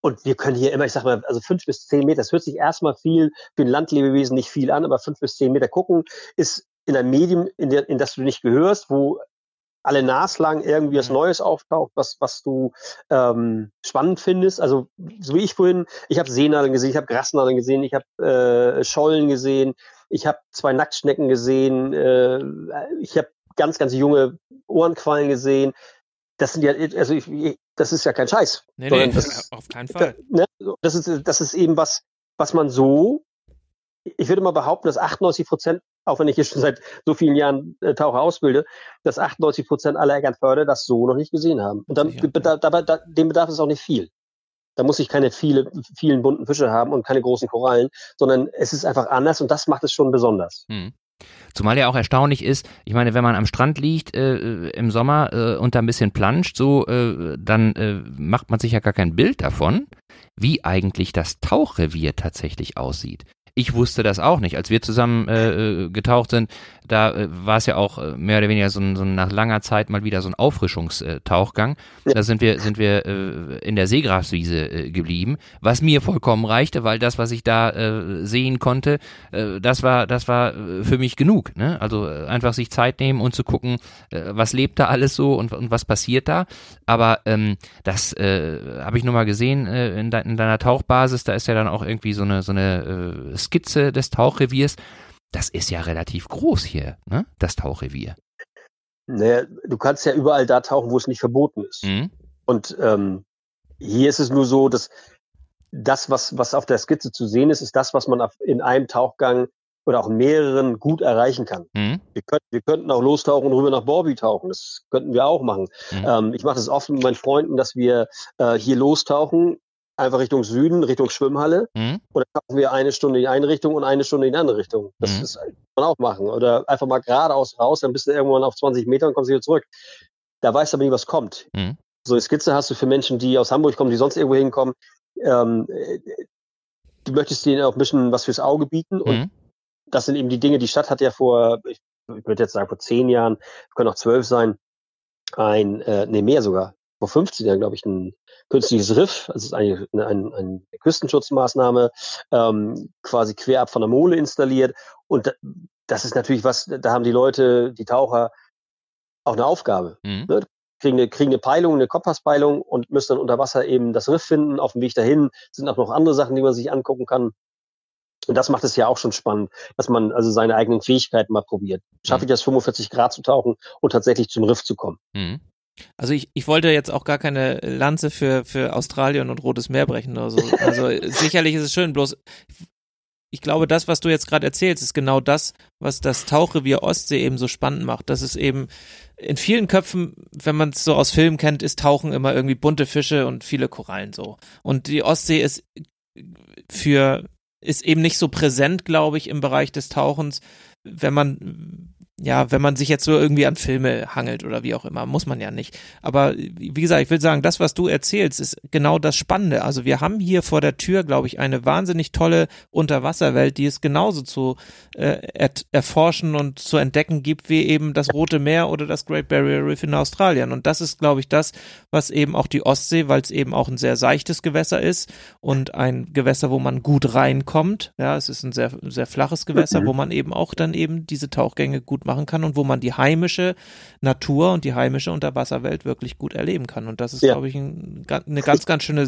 Und wir können hier immer, ich sag mal, also fünf bis zehn Meter, das hört sich erstmal viel für ein Landlebewesen nicht viel an, aber fünf bis zehn Meter gucken ist in einem Medium, in, der, in das du nicht gehörst, wo alle naslang irgendwie was mhm. Neues auftaucht, was, was du ähm, spannend findest. Also so wie ich vorhin, ich habe Seenadeln gesehen, ich habe Grasnadeln gesehen, ich habe äh, Schollen gesehen, ich habe zwei Nacktschnecken gesehen, äh, ich habe ganz, ganz junge Ohrenquallen gesehen. Das sind ja, also ich, das ist ja kein Scheiß. Nee, nee, das, auf keinen Fall. Ne, das, ist, das ist eben was, was man so, ich würde mal behaupten, dass 98 Prozent auch wenn ich hier schon seit so vielen Jahren äh, Taucher ausbilde, dass 98 Prozent aller Eckernförder das so noch nicht gesehen haben. Und dann, da, da, da, dem bedarf es auch nicht viel. Da muss ich keine viele, vielen bunten Fische haben und keine großen Korallen, sondern es ist einfach anders und das macht es schon besonders. Hm. Zumal ja auch erstaunlich ist, ich meine, wenn man am Strand liegt äh, im Sommer äh, und da ein bisschen planscht, so, äh, dann äh, macht man sich ja gar kein Bild davon, wie eigentlich das Tauchrevier tatsächlich aussieht ich wusste das auch nicht. Als wir zusammen äh, äh getaucht sind, da äh, war es ja auch äh, mehr oder weniger so, ein, so ein, nach langer Zeit mal wieder so ein Auffrischungstauchgang. Da sind wir, sind wir äh, in der Seegraswiese äh, geblieben, was mir vollkommen reichte, weil das, was ich da sehen konnte, das war, das war für mich genug. Ne? Also einfach sich Zeit nehmen und zu gucken, was lebt da alles so und, und was passiert da. Aber ähm, das habe ich nur mal gesehen in, de in deiner Tauchbasis, da ist ja dann auch irgendwie so eine, so eine Skizze des Tauchreviers. Das ist ja relativ groß hier, ne? das Tauchrevier. Naja, du kannst ja überall da tauchen, wo es nicht verboten ist. Mhm. Und ähm, hier ist es nur so, dass das, was, was auf der Skizze zu sehen ist, ist das, was man in einem Tauchgang oder auch in mehreren gut erreichen kann. Mhm. Wir, könnten, wir könnten auch lostauchen und rüber nach Borby tauchen. Das könnten wir auch machen. Mhm. Ähm, ich mache das oft mit meinen Freunden, dass wir äh, hier lostauchen, einfach Richtung Süden, Richtung Schwimmhalle. Mhm. Oder tauchen wir eine Stunde in die eine Richtung und eine Stunde in die andere Richtung. Das mhm. ist, kann man auch machen. Oder einfach mal geradeaus raus, dann bist du irgendwann auf 20 Meter und kommst wieder zurück. Da weißt du aber nie, was kommt. Mhm. So eine Skizze hast du für Menschen, die aus Hamburg kommen, die sonst irgendwo hinkommen. Ähm, du möchtest denen auch ein bisschen was fürs Auge bieten und mhm. das sind eben die Dinge, die Stadt hat ja vor, ich, ich würde jetzt sagen vor zehn Jahren, können auch zwölf sein, ein, äh, nee, mehr sogar, vor 15 Jahren, glaube ich, ein künstliches Riff. Das ist eine, eine, eine, eine Küstenschutzmaßnahme, ähm, quasi quer ab von der Mole installiert. Und das ist natürlich was, da haben die Leute, die Taucher, auch eine Aufgabe. Mhm. Ne? Kriegen, eine, kriegen eine Peilung, eine Kompasspeilung und müssen dann unter Wasser eben das Riff finden. Auf dem Weg dahin sind auch noch andere Sachen, die man sich angucken kann. Und das macht es ja auch schon spannend, dass man also seine eigenen Fähigkeiten mal probiert. Schaffe mhm. ich das 45 Grad zu tauchen und tatsächlich zum Riff zu kommen? Mhm. Also ich, ich wollte jetzt auch gar keine Lanze für, für Australien und Rotes Meer brechen oder so. Also sicherlich ist es schön, bloß ich glaube, das, was du jetzt gerade erzählst, ist genau das, was das Tauchrevier Ostsee eben so spannend macht. Das ist eben in vielen Köpfen, wenn man es so aus Filmen kennt, ist Tauchen immer irgendwie bunte Fische und viele Korallen so. Und die Ostsee ist für ist eben nicht so präsent, glaube ich, im Bereich des Tauchens, wenn man ja, wenn man sich jetzt so irgendwie an Filme hangelt oder wie auch immer, muss man ja nicht. Aber wie gesagt, ich will sagen, das, was du erzählst, ist genau das Spannende. Also wir haben hier vor der Tür, glaube ich, eine wahnsinnig tolle Unterwasserwelt, die es genauso zu äh, erforschen und zu entdecken gibt, wie eben das Rote Meer oder das Great Barrier Reef in Australien. Und das ist, glaube ich, das, was eben auch die Ostsee, weil es eben auch ein sehr seichtes Gewässer ist und ein Gewässer, wo man gut reinkommt. Ja, es ist ein sehr, sehr flaches Gewässer, mhm. wo man eben auch dann eben diese Tauchgänge gut machen kann und wo man die heimische Natur und die heimische Unterwasserwelt wirklich gut erleben kann. Und das ist, ja. glaube ich, ein, eine ganz, ganz schöne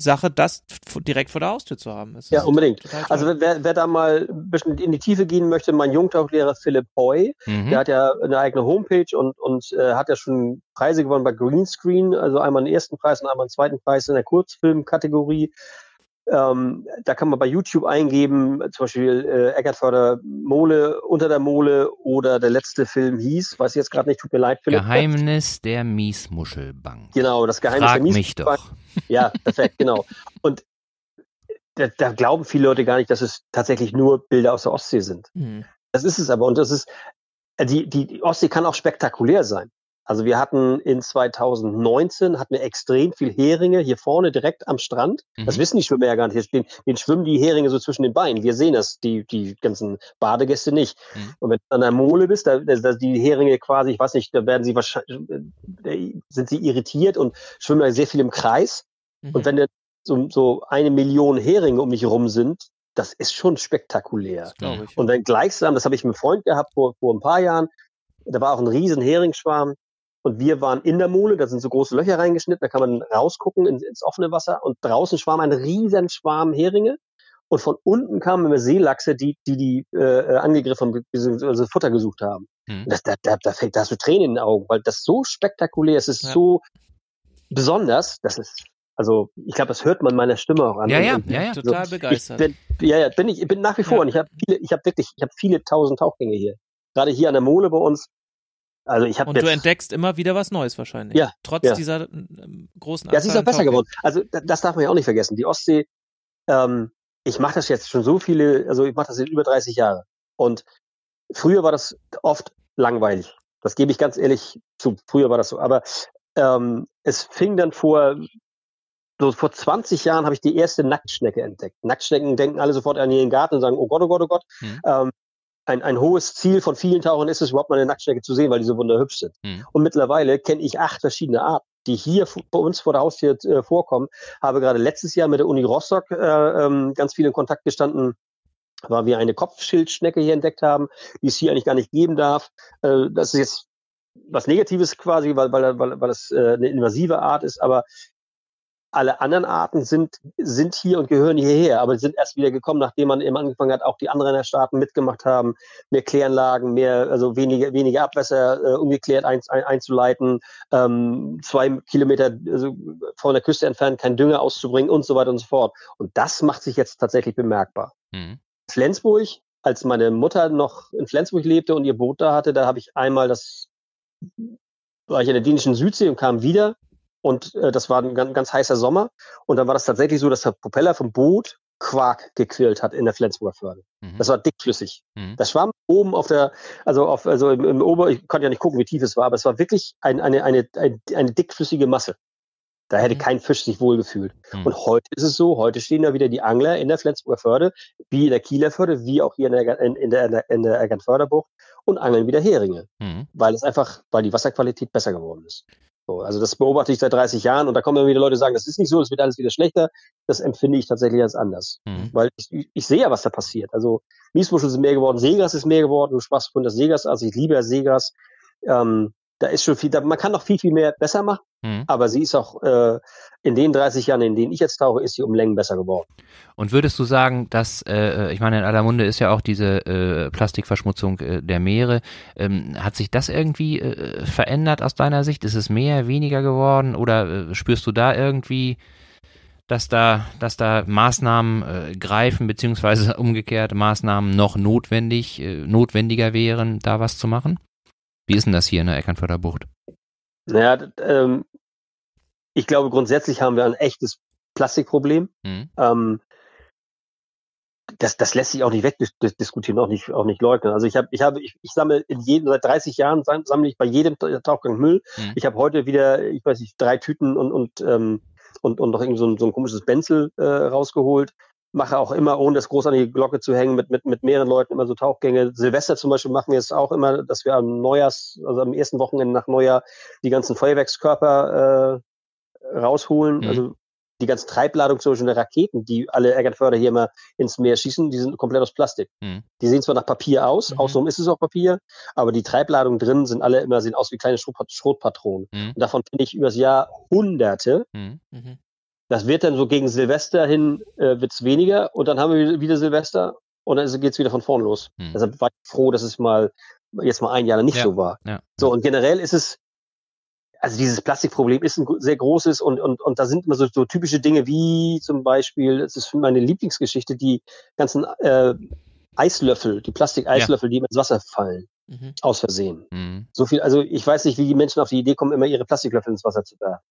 Sache, das direkt vor der Haustür zu haben. Es ja, unbedingt. Also wer, wer, da mal ein bisschen in die Tiefe gehen möchte, mein Jungtauchlehrer Philipp Hoy, mhm. der hat ja eine eigene Homepage und, und äh, hat ja schon Preise gewonnen bei Greenscreen, also einmal den ersten Preis und einmal den zweiten Preis in der Kurzfilmkategorie. Ähm, da kann man bei YouTube eingeben, zum Beispiel äh, Eckertförder Mole unter der Mole oder der letzte Film hieß, weiß ich jetzt gerade nicht, tut mir leid. Philipp. Geheimnis der Miesmuschelbank. Genau, das Geheimnis Frag der Miesmuschelbank. mich doch. Ja, perfekt, genau. Und da, da, glauben viele Leute gar nicht, dass es tatsächlich nur Bilder aus der Ostsee sind. Mhm. Das ist es aber und das ist, die, die, die Ostsee kann auch spektakulär sein. Also wir hatten in 2019 hatten wir extrem viel Heringe hier vorne direkt am Strand. Mhm. Das wissen die Schwimmer ja gar nicht. Hier stehen, den schwimmen die Heringe so zwischen den Beinen. Wir sehen das, die, die ganzen Badegäste nicht. Mhm. Und wenn du an der Mole bist, da, da die Heringe quasi, ich weiß nicht, da werden sie wahrscheinlich, sind sie irritiert und schwimmen sehr viel im Kreis. Mhm. Und wenn so, so eine Million Heringe um mich rum sind, das ist schon spektakulär. Und dann gleichsam, das habe ich mit einem Freund gehabt vor, vor ein paar Jahren, da war auch ein riesen Heringsschwarm und wir waren in der Mole, da sind so große Löcher reingeschnitten, da kann man rausgucken ins, ins offene Wasser und draußen schwarm ein riesen Schwarm Heringe. Und von unten kamen immer Seelachse, die die, die äh, angegriffen also Futter gesucht haben. Mhm. Das, da, da, da, da hast du Tränen in den Augen, weil das so spektakulär ist, es ist ja. so besonders, das ist also ich glaube, das hört man meiner Stimme auch an. Ja, ja, ja, ja. total so, begeistert. Ich bin, ja, ja, bin ich, bin nach wie vor ja. und ich habe viele, ich habe wirklich, ich habe viele tausend Tauchgänge hier. Gerade hier an der Mole bei uns. Also ich habe und du entdeckst immer wieder was Neues wahrscheinlich. Ja. Trotz ja. dieser äh, großen. Ja, es ist auch besser geworden. Also das darf man ja auch nicht vergessen. Die Ostsee. Ähm, ich mache das jetzt schon so viele, also ich mache das jetzt über 30 Jahre. Und früher war das oft langweilig. Das gebe ich ganz ehrlich zu. Früher war das so. Aber ähm, es fing dann vor so vor 20 Jahren habe ich die erste Nacktschnecke entdeckt. Nacktschnecken denken alle sofort an ihren Garten und sagen, oh Gott, oh Gott, oh Gott. Mhm. Ähm, ein, ein hohes Ziel von vielen Tauchern ist es, überhaupt mal eine Nacktschnecke zu sehen, weil die so wunderhübsch sind. Mhm. Und mittlerweile kenne ich acht verschiedene Arten, die hier bei uns vor der Haustür äh, vorkommen. Habe gerade letztes Jahr mit der Uni Rostock äh, ähm, ganz viel in Kontakt gestanden, weil wir eine Kopfschildschnecke hier entdeckt haben, die es hier eigentlich gar nicht geben darf. Äh, das ist jetzt was Negatives quasi, weil, weil, weil, weil es äh, eine invasive Art ist, aber alle anderen Arten sind, sind hier und gehören hierher, aber sind erst wieder gekommen, nachdem man eben angefangen hat, auch die anderen Staaten mitgemacht haben, mehr Kläranlagen, mehr, also weniger, weniger Abwässer äh, ungeklärt ein, ein, einzuleiten, ähm, zwei Kilometer also von der Küste entfernt kein Dünger auszubringen und so weiter und so fort. Und das macht sich jetzt tatsächlich bemerkbar. Mhm. Flensburg, als meine Mutter noch in Flensburg lebte und ihr Boot da hatte, da habe ich einmal das, war ich in der dänischen Südsee und kam wieder und äh, das war ein ganz, ganz heißer Sommer. Und dann war das tatsächlich so, dass der Propeller vom Boot Quark gequillt hat in der Flensburger Förde. Mhm. Das war dickflüssig. Mhm. Das schwamm oben auf der, also auf, also im, im Ober, ich konnte ja nicht gucken, wie tief es war, aber es war wirklich ein, eine, eine, eine, eine dickflüssige Masse. Da hätte mhm. kein Fisch sich wohlgefühlt. Mhm. Und heute ist es so, heute stehen da wieder die Angler in der Flensburger Förde, wie in der Kieler Förde, wie auch hier in der, in, in der, in der Eckernförderbucht und angeln wieder Heringe. Mhm. Weil es einfach, weil die Wasserqualität besser geworden ist. So, also das beobachte ich seit 30 Jahren und da kommen immer wieder Leute sagen, das ist nicht so, es wird alles wieder schlechter. Das empfinde ich tatsächlich als anders. Mhm. Weil ich, ich sehe ja, was da passiert. Also Miesmuschel sind mehr geworden, Seegras ist mehr geworden, du sprachst von das Seegras, also ich liebe das Seegras. Ähm, da ist schon viel, da, man kann noch viel, viel mehr besser machen, mhm. aber sie ist auch äh, in den 30 Jahren, in denen ich jetzt tauche, ist sie um Längen besser geworden. Und würdest du sagen, dass, äh, ich meine, in aller Munde ist ja auch diese äh, Plastikverschmutzung äh, der Meere, ähm, hat sich das irgendwie äh, verändert aus deiner Sicht? Ist es mehr, weniger geworden oder äh, spürst du da irgendwie dass da, dass da Maßnahmen äh, greifen, beziehungsweise umgekehrt Maßnahmen noch notwendig, äh, notwendiger wären, da was zu machen? Wie ist denn das hier in der Eckernförder Bucht? Naja, ähm, ich glaube, grundsätzlich haben wir ein echtes Plastikproblem. Mhm. Ähm, das, das lässt sich auch nicht wegdiskutieren, auch nicht, auch nicht leugnen. Also ich habe, ich habe, ich, ich sammle in jedem, seit 30 Jahren sammle ich bei jedem Tauchgang Müll. Mhm. Ich habe heute wieder, ich weiß nicht, drei Tüten und, und, ähm, und, und noch irgendwie so ein, so ein komisches Benzel äh, rausgeholt mache auch immer, ohne das groß an die Glocke zu hängen, mit, mit, mit mehreren Leuten immer so Tauchgänge. Silvester zum Beispiel machen wir es auch immer, dass wir am Neujahrs, also am ersten Wochenende nach Neujahr die ganzen Feuerwerkskörper äh, rausholen. Mhm. Also die ganze Treibladung zum Beispiel der Raketen, die alle Eckernförder hier immer ins Meer schießen, die sind komplett aus Plastik. Mhm. Die sehen zwar nach Papier aus, mhm. außenrum ist es auch Papier, aber die Treibladung drin sind alle immer, sehen aus wie kleine Schrotpatronen. Mhm. Und davon finde ich übers Jahr Hunderte. Mhm. Das wird dann so gegen Silvester hin, äh, wird's weniger und dann haben wir wieder Silvester und dann geht's wieder von vorn los. Hm. Deshalb war ich froh, dass es mal jetzt mal ein Jahr nicht ja. so war. Ja. So und generell ist es, also dieses Plastikproblem ist ein sehr großes und, und, und da sind immer so, so typische Dinge wie zum Beispiel, es ist meine Lieblingsgeschichte, die ganzen äh, Eislöffel, die Plastik-Eislöffel, ja. die ins Wasser fallen. Mhm. Aus Versehen. Mhm. So viel, also ich weiß nicht, wie die Menschen auf die Idee kommen, immer ihre Plastiklöffel ins Wasser zu werfen.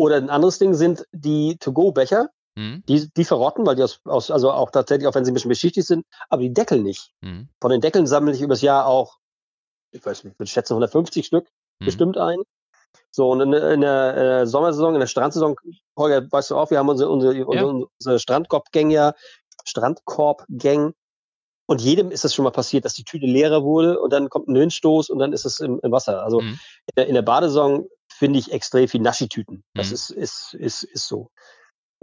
Oder ein anderes Ding sind die To-Go-Becher. Mhm. Die, die verrotten, weil die aus, aus, also auch tatsächlich, auch wenn sie ein bisschen beschichtigt sind, aber die Deckel nicht. Mhm. Von den Deckeln sammle ich übers Jahr auch, ich weiß nicht, ich würde schätzen 150 Stück. mhm. bestimmt ein. So, und in, in, der, der, Sommersaison, in der Strandsaison, Holger, weißt du auch, wir haben unsere, unsere, ja. unsere Strandkorbgang ja, Strandkorbgang. Und jedem ist das schon mal passiert, dass die Tüte leerer wurde und dann kommt ein Windstoß und dann ist es im, im Wasser. Also mhm. in, der, in der Badesaison finde ich extrem viel Naschitüten. Das mhm. ist, ist, ist, ist so.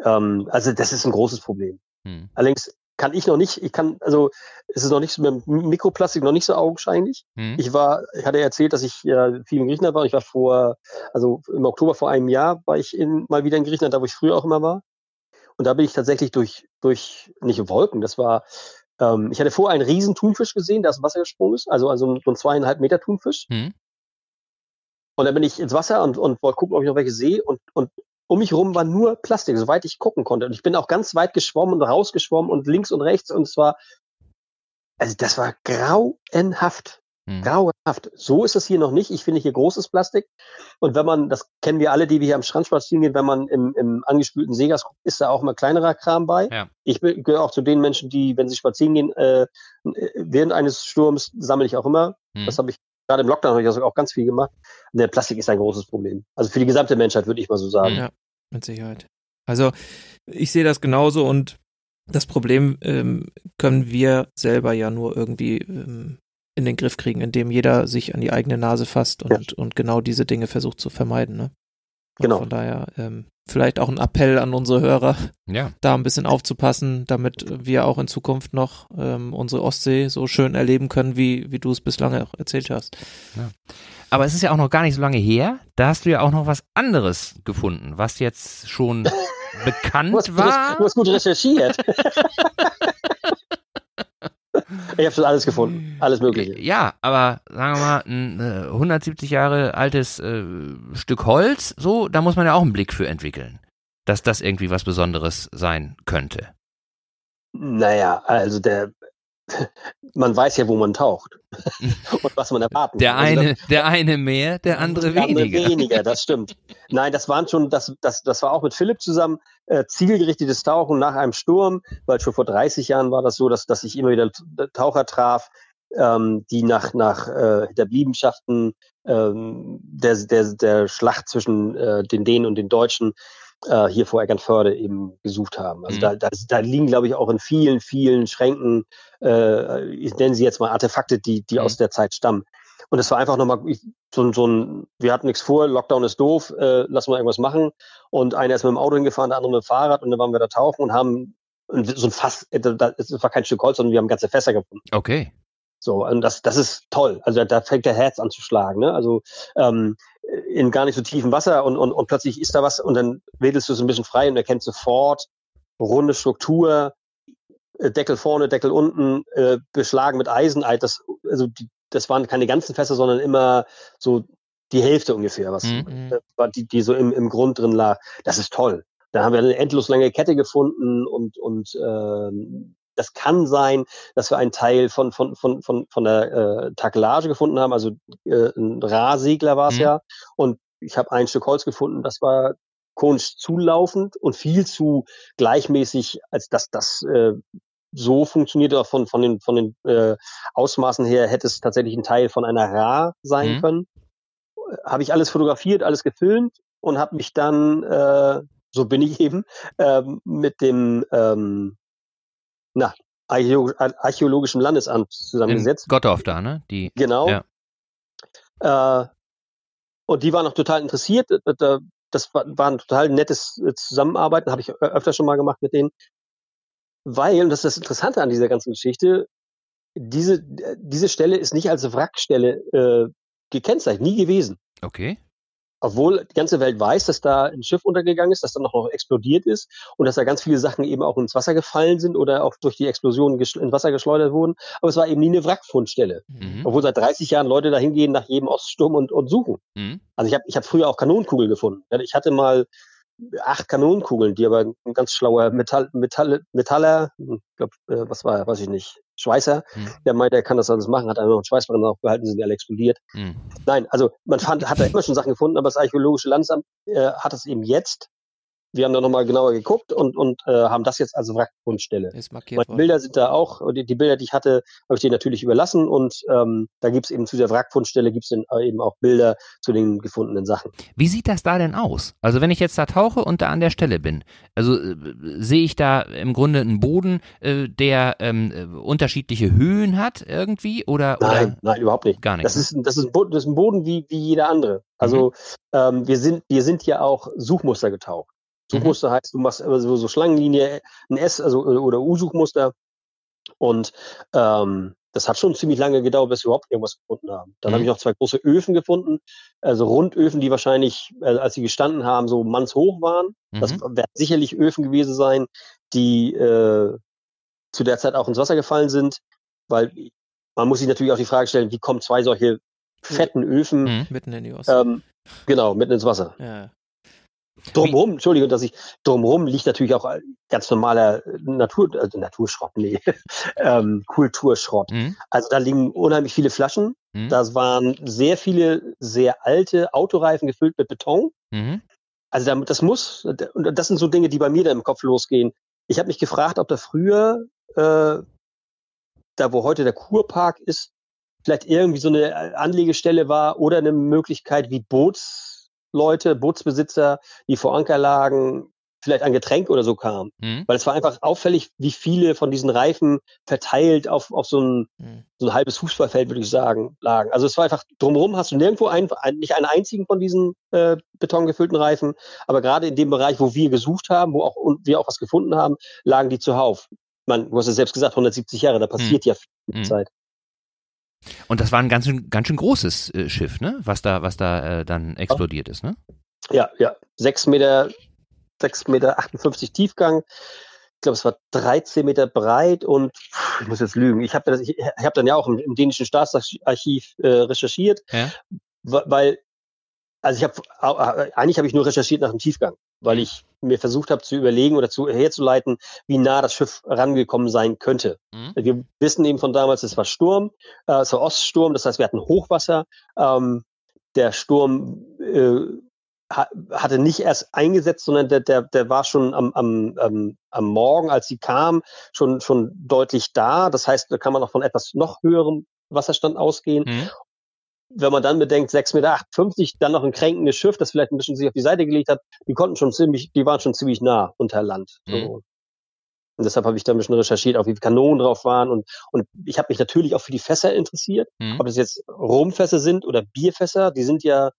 Ähm, also das ist ein großes Problem. Mhm. Allerdings kann ich noch nicht, ich kann, also es ist noch nicht so mit Mikroplastik noch nicht so augenscheinlich. Mhm. Ich war, ich hatte erzählt, dass ich ja viel in Griechenland war. Ich war vor, also im Oktober vor einem Jahr war ich in, mal wieder in Griechenland, da wo ich früher auch immer war. Und da bin ich tatsächlich durch, durch, nicht Wolken, das war, ähm, ich hatte vorher einen riesen Thunfisch gesehen, der aus dem Wasser gesprungen ist, also, also so ein zweieinhalb Meter Thunfisch. Mhm. Und dann bin ich ins Wasser und, und wollte gucken, ob ich noch welche sehe. Und, und um mich rum war nur Plastik, soweit ich gucken konnte. Und ich bin auch ganz weit geschwommen und rausgeschwommen und links und rechts. Und es war, also das war grauenhaft. Hm. Grauenhaft. So ist es hier noch nicht. Ich finde hier großes Plastik. Und wenn man, das kennen wir alle, die wir hier am Strand spazieren gehen, wenn man im, im angespülten Seegas guckt, ist da auch mal kleinerer Kram bei. Ja. Ich gehöre auch zu den Menschen, die, wenn sie spazieren gehen, äh, während eines Sturms sammle ich auch immer. Hm. Das habe ich gerade im Lockdown habe ich das auch ganz viel gemacht. Und der Plastik ist ein großes Problem. Also für die gesamte Menschheit würde ich mal so sagen. Ja, mit Sicherheit. Also ich sehe das genauso und das Problem ähm, können wir selber ja nur irgendwie ähm, in den Griff kriegen, indem jeder sich an die eigene Nase fasst und, ja. und genau diese Dinge versucht zu vermeiden. Ne? Genau. Von daher ähm, vielleicht auch ein Appell an unsere Hörer, ja. da ein bisschen aufzupassen, damit wir auch in Zukunft noch ähm, unsere Ostsee so schön erleben können, wie, wie du es bislang auch erzählt hast. Ja. Aber es ist ja auch noch gar nicht so lange her, da hast du ja auch noch was anderes gefunden, was jetzt schon bekannt du hast, war. Du hast gut recherchiert. Ich habe schon alles gefunden, alles Mögliche. Ja, aber sagen wir mal, ein äh, 170 Jahre altes äh, Stück Holz, so, da muss man ja auch einen Blick für entwickeln, dass das irgendwie was Besonderes sein könnte. Naja, also der, man weiß ja, wo man taucht und was man erwarten der kann. Also eine, das, der eine mehr, der andere der weniger. Andere weniger, das stimmt. Nein, das waren schon, das, das, das war auch mit Philipp zusammen äh, zielgerichtetes Tauchen nach einem Sturm, weil schon vor 30 Jahren war das so, dass, dass ich immer wieder Taucher traf, ähm, die nach, nach äh, Hinterbliebenschaften ähm, der, der, der Schlacht zwischen äh, den Dänen und den Deutschen äh, hier vor Eckernförde eben gesucht haben. Also mhm. da, da, da liegen, glaube ich, auch in vielen, vielen Schränken, äh, ich nenne sie jetzt mal Artefakte, die, die mhm. aus der Zeit stammen. Und es war einfach nochmal so, so ein, wir hatten nichts vor, Lockdown ist doof, äh, lassen wir irgendwas machen. Und einer ist mit dem Auto hingefahren, der andere mit dem Fahrrad und dann waren wir da tauchen und haben so ein Fass, es äh, war kein Stück Holz, sondern wir haben ganze Fässer gefunden. Okay. So, und das, das ist toll. Also da fängt der Herz an zu schlagen. Ne? Also ähm, in gar nicht so tiefem Wasser und, und, und plötzlich ist da was und dann wedelst du es ein bisschen frei und erkennst sofort runde Struktur, äh, Deckel vorne, Deckel unten, äh, beschlagen mit Eiseneid. Das, also die, das waren keine ganzen Fässer, sondern immer so die Hälfte ungefähr, was mhm. äh, die, die so im, im Grund drin lag. Das ist toll. Da haben wir eine endlos lange Kette gefunden und, und äh, das kann sein, dass wir einen Teil von, von, von, von, von der äh, Takelage gefunden haben, also äh, ein Rahsegler war es mhm. ja. Und ich habe ein Stück Holz gefunden, das war konisch zulaufend und viel zu gleichmäßig, als dass das äh, so funktioniert. Auch von, von den, von den äh, Ausmaßen her hätte es tatsächlich ein Teil von einer Ra sein mhm. können. Habe ich alles fotografiert, alles gefilmt und habe mich dann, äh, so bin ich eben, ähm, mit dem ähm, na, archäologischem Landesamt zusammengesetzt. In Gottorf da, ne? Die, genau. Ja. Äh, und die waren auch total interessiert. Das war ein total nettes äh, Zusammenarbeiten, habe ich öfter schon mal gemacht mit denen. Weil, und das ist das Interessante an dieser ganzen Geschichte, diese, diese Stelle ist nicht als Wrackstelle äh, gekennzeichnet, nie gewesen. Okay obwohl die ganze Welt weiß, dass da ein Schiff untergegangen ist, dass da noch, noch explodiert ist und dass da ganz viele Sachen eben auch ins Wasser gefallen sind oder auch durch die Explosion ins Wasser geschleudert wurden. Aber es war eben nie eine Wrackfundstelle. Mhm. Obwohl seit 30 Jahren Leute da hingehen nach jedem Oststurm und, und suchen. Mhm. Also ich habe ich hab früher auch Kanonenkugeln gefunden. Ich hatte mal acht Kanonenkugeln, die aber ein ganz schlauer Metall, Metall, Metaller, ich glaube, äh, was war, weiß ich nicht, Schweißer, mhm. der meint, er kann das alles machen, hat einfach einen Schweißbrenner drauf behalten, sind alle explodiert. Mhm. Nein, also man fand, hat da immer schon Sachen gefunden, aber das archäologische Landesamt äh, hat es eben jetzt wir haben da nochmal genauer geguckt und, und äh, haben das jetzt als Wrackfundstelle. Ist markiert Meine Bilder sind da auch, die, die Bilder, die ich hatte, habe ich dir natürlich überlassen und ähm, da gibt es eben zu der Wrackfundstelle gibt es äh, eben auch Bilder zu den gefundenen Sachen. Wie sieht das da denn aus? Also wenn ich jetzt da tauche und da an der Stelle bin, also äh, sehe ich da im Grunde einen Boden, äh, der ähm, äh, unterschiedliche Höhen hat irgendwie oder? Nein, oder? nein, überhaupt nicht. Gar nicht. Das ist, das ist, ein, Boden, das ist ein Boden wie, wie jeder andere. Also mhm. ähm, wir sind, wir sind ja auch Suchmuster getaucht. Suchmuster mhm. heißt, du machst so, so Schlangenlinie, ein S, also oder U-Suchmuster. Und ähm, das hat schon ziemlich lange gedauert, bis wir überhaupt irgendwas gefunden haben. Dann mhm. habe ich noch zwei große Öfen gefunden, also Rundöfen, die wahrscheinlich, äh, als sie gestanden haben, so mannshoch waren. Mhm. Das werden sicherlich Öfen gewesen sein, die äh, zu der Zeit auch ins Wasser gefallen sind, weil man muss sich natürlich auch die Frage stellen, wie kommen zwei solche fetten Öfen mhm. mitten in die Ostsee? Ähm, genau, mitten ins Wasser. Ja. Drumherum, Entschuldigung, dass ich drumherum liegt natürlich auch ganz normaler Natur, also Naturschrott, nee, ähm, Kulturschrott. Mhm. Also da liegen unheimlich viele Flaschen. Mhm. Das waren sehr viele sehr alte Autoreifen gefüllt mit Beton. Mhm. Also das muss, und das sind so Dinge, die bei mir da im Kopf losgehen. Ich habe mich gefragt, ob da früher, äh, da wo heute der Kurpark ist, vielleicht irgendwie so eine Anlegestelle war oder eine Möglichkeit wie Boots Leute, Bootsbesitzer, die vor Anker lagen, vielleicht ein Getränk oder so kamen. Mhm. Weil es war einfach auffällig, wie viele von diesen Reifen verteilt auf, auf so, ein, mhm. so ein halbes Fußballfeld, würde ich sagen, lagen. Also es war einfach, drumherum hast du nirgendwo ein, nicht einen einzigen von diesen äh, betongefüllten Reifen, aber gerade in dem Bereich, wo wir gesucht haben, wo auch und wir auch was gefunden haben, lagen die zuhauf. Man, du hast ja selbst gesagt, 170 Jahre, da passiert mhm. ja viel mhm. Zeit. Und das war ein ganz, ganz schön großes äh, Schiff, ne? Was da, was da äh, dann explodiert ist, ne? Ja, ja. Sechs Meter, sechs Meter 58 Tiefgang. Ich glaube, es war 13 Meter breit und ich muss jetzt lügen. Ich habe hab dann ja auch im, im dänischen Staatsarchiv äh, recherchiert, ja? weil also ich habe eigentlich habe ich nur recherchiert nach dem Tiefgang, weil ich mir versucht habe zu überlegen oder zu herzuleiten, wie nah das Schiff rangekommen sein könnte. Mhm. Wir wissen eben von damals, es war Sturm, äh, es war Oststurm, das heißt, wir hatten Hochwasser. Ähm, der Sturm äh, hatte nicht erst eingesetzt, sondern der, der, der war schon am, am, am, am Morgen, als sie kam, schon, schon deutlich da. Das heißt, da kann man auch von etwas noch höherem Wasserstand ausgehen. Mhm wenn man dann bedenkt, 6,58 Meter, dann noch ein kränkendes Schiff, das vielleicht ein bisschen sich auf die Seite gelegt hat, die konnten schon ziemlich, die waren schon ziemlich nah unter Land. Mhm. So. Und deshalb habe ich da ein bisschen recherchiert, auch wie Kanonen drauf waren. Und, und ich habe mich natürlich auch für die Fässer interessiert, mhm. ob das jetzt Rumfässer sind oder Bierfässer. Die sind ja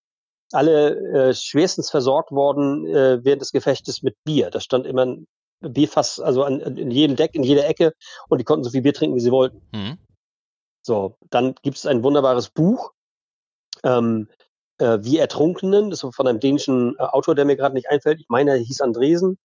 alle äh, schwerstens versorgt worden äh, während des Gefechtes mit Bier. Da stand immer ein Bierfass, also an, in jedem Deck, in jeder Ecke, und die konnten so viel Bier trinken, wie sie wollten. Mhm. So, dann gibt es ein wunderbares Buch, ähm, äh, wie Ertrunkenen, das ist von einem dänischen äh, Autor, der mir gerade nicht einfällt. Ich meine, er hieß Andresen.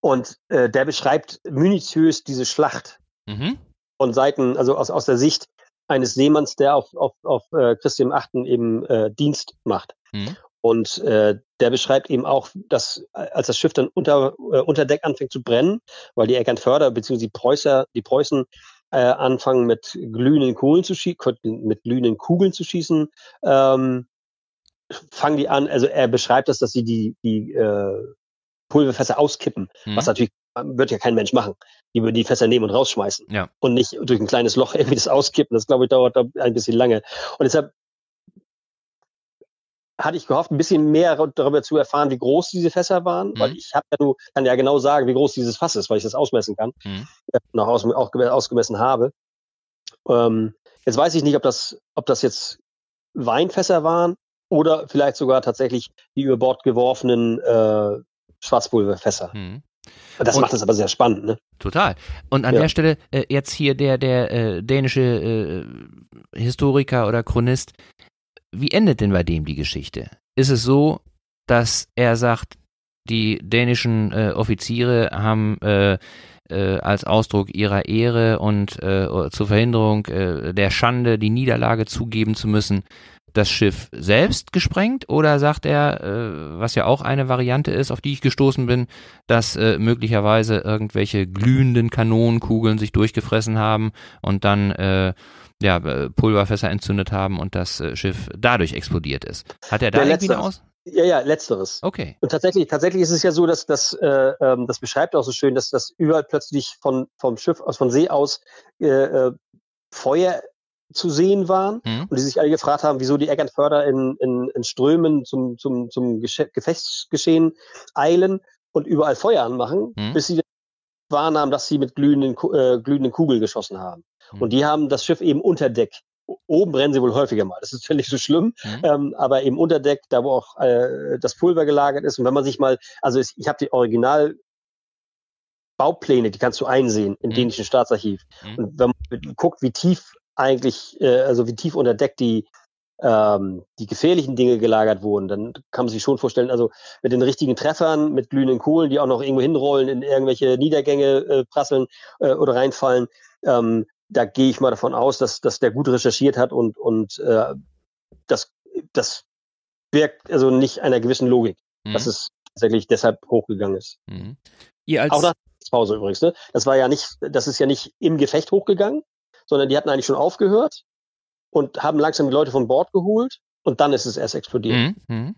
Und äh, der beschreibt minutiös diese Schlacht mhm. von Seiten, also aus, aus der Sicht eines Seemanns, der auf, auf, auf äh, Christian VIII eben äh, Dienst macht. Mhm. Und äh, der beschreibt eben auch, dass äh, als das Schiff dann unter, äh, unter Deck anfängt zu brennen, weil die Eckernförder bzw. die Preußer, die Preußen äh, anfangen mit glühenden Kohlen zu schießen, mit glühenden Kugeln zu schießen, ähm, fangen die an, also er beschreibt das, dass sie die, die äh, Pulverfässer auskippen, mhm. was natürlich wird ja kein Mensch machen. Die würden die Fässer nehmen und rausschmeißen. Ja. Und nicht durch ein kleines Loch irgendwie das auskippen. Das, glaube ich, dauert ein bisschen lange. Und deshalb hatte ich gehofft, ein bisschen mehr darüber zu erfahren, wie groß diese Fässer waren, mhm. weil ich habe ja nur, kann ja genau sagen, wie groß dieses Fass ist, weil ich das ausmessen kann, mhm. nach aus, auch ausgemessen habe. Ähm, jetzt weiß ich nicht, ob das, ob das jetzt Weinfässer waren oder vielleicht sogar tatsächlich die über Bord geworfenen äh, Schwarzpulverfässer. Mhm. Das und, macht es aber sehr spannend, ne? Total. Und an ja. der Stelle äh, jetzt hier der der äh, dänische äh, Historiker oder Chronist wie endet denn bei dem die Geschichte? Ist es so, dass er sagt, die dänischen äh, Offiziere haben äh, äh, als Ausdruck ihrer Ehre und äh, zur Verhinderung äh, der Schande die Niederlage zugeben zu müssen, das Schiff selbst gesprengt oder sagt er, äh, was ja auch eine Variante ist, auf die ich gestoßen bin, dass möglicherweise irgendwelche glühenden Kanonenkugeln sich durchgefressen haben und dann ja, äh, Pulverfässer entzündet haben und das äh, Schiff dadurch explodiert ist. Hat er da der irgendwie aus? Ja, ja, letzteres. Okay. Und tatsächlich, tatsächlich ist es ja so, dass das, äh, ähm, das beschreibt auch so schön, dass das überall plötzlich von vom Schiff aus, von See aus äh, äh, Feuer zu sehen waren mhm. und die sich alle gefragt haben, wieso die Eckernförder in, in, in Strömen zum, zum, zum Gefechtsgeschehen eilen und überall Feuer anmachen, mhm. bis sie wahrnahmen, dass sie mit glühenden, äh, glühenden Kugeln geschossen haben. Mhm. Und die haben das Schiff eben unter Deck Oben brennen sie wohl häufiger mal. Das ist nicht so schlimm. Mhm. Ähm, aber eben unter Deck, da wo auch äh, das Pulver gelagert ist. Und wenn man sich mal, also ich, ich habe die Original Baupläne, die kannst du einsehen im mhm. dänischen Staatsarchiv. Mhm. Und wenn man guckt, wie tief eigentlich, äh, also wie tief unter Deck die ähm, die gefährlichen Dinge gelagert wurden, dann kann man sich schon vorstellen, also mit den richtigen Treffern, mit glühenden Kohlen, die auch noch irgendwo hinrollen, in irgendwelche Niedergänge äh, prasseln äh, oder reinfallen, ähm, da gehe ich mal davon aus, dass, dass der gut recherchiert hat und, und äh, das, das wirkt also nicht einer gewissen Logik, mhm. dass es tatsächlich deshalb hochgegangen ist. Mhm. Auch nach Pause übrigens, ne? Das war ja nicht, das ist ja nicht im Gefecht hochgegangen, sondern die hatten eigentlich schon aufgehört und haben langsam die Leute von Bord geholt und dann ist es erst explodiert. Mhm.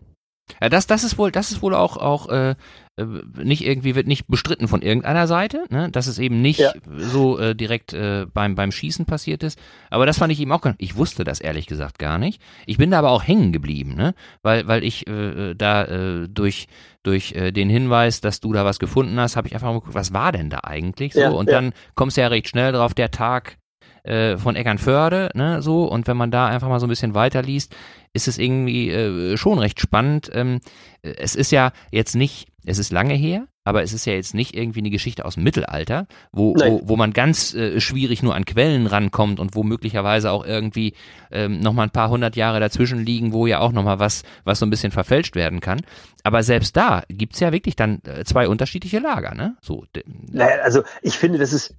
Ja, das, das ist wohl, das ist wohl auch, auch äh, äh, nicht irgendwie wird nicht bestritten von irgendeiner Seite, ne? dass es eben nicht ja. so äh, direkt äh, beim beim Schießen passiert ist. Aber das fand ich eben auch. Ich wusste das ehrlich gesagt gar nicht. Ich bin da aber auch hängen geblieben, ne? weil weil ich äh, da äh, durch durch äh, den Hinweis, dass du da was gefunden hast, habe ich einfach mal geguckt, was war denn da eigentlich so? Ja, und ja. dann kommst du ja recht schnell drauf, der Tag äh, von Eckernförde, ne, so, und wenn man da einfach mal so ein bisschen weiterliest, ist es irgendwie äh, schon recht spannend. Ähm, es ist ja jetzt nicht, es ist lange her, aber es ist ja jetzt nicht irgendwie eine Geschichte aus dem Mittelalter, wo, wo, wo man ganz äh, schwierig nur an Quellen rankommt und wo möglicherweise auch irgendwie ähm, nochmal ein paar hundert Jahre dazwischen liegen, wo ja auch nochmal was, was so ein bisschen verfälscht werden kann. Aber selbst da gibt's ja wirklich dann äh, zwei unterschiedliche Lager, ne? So, naja, also ich finde, das ist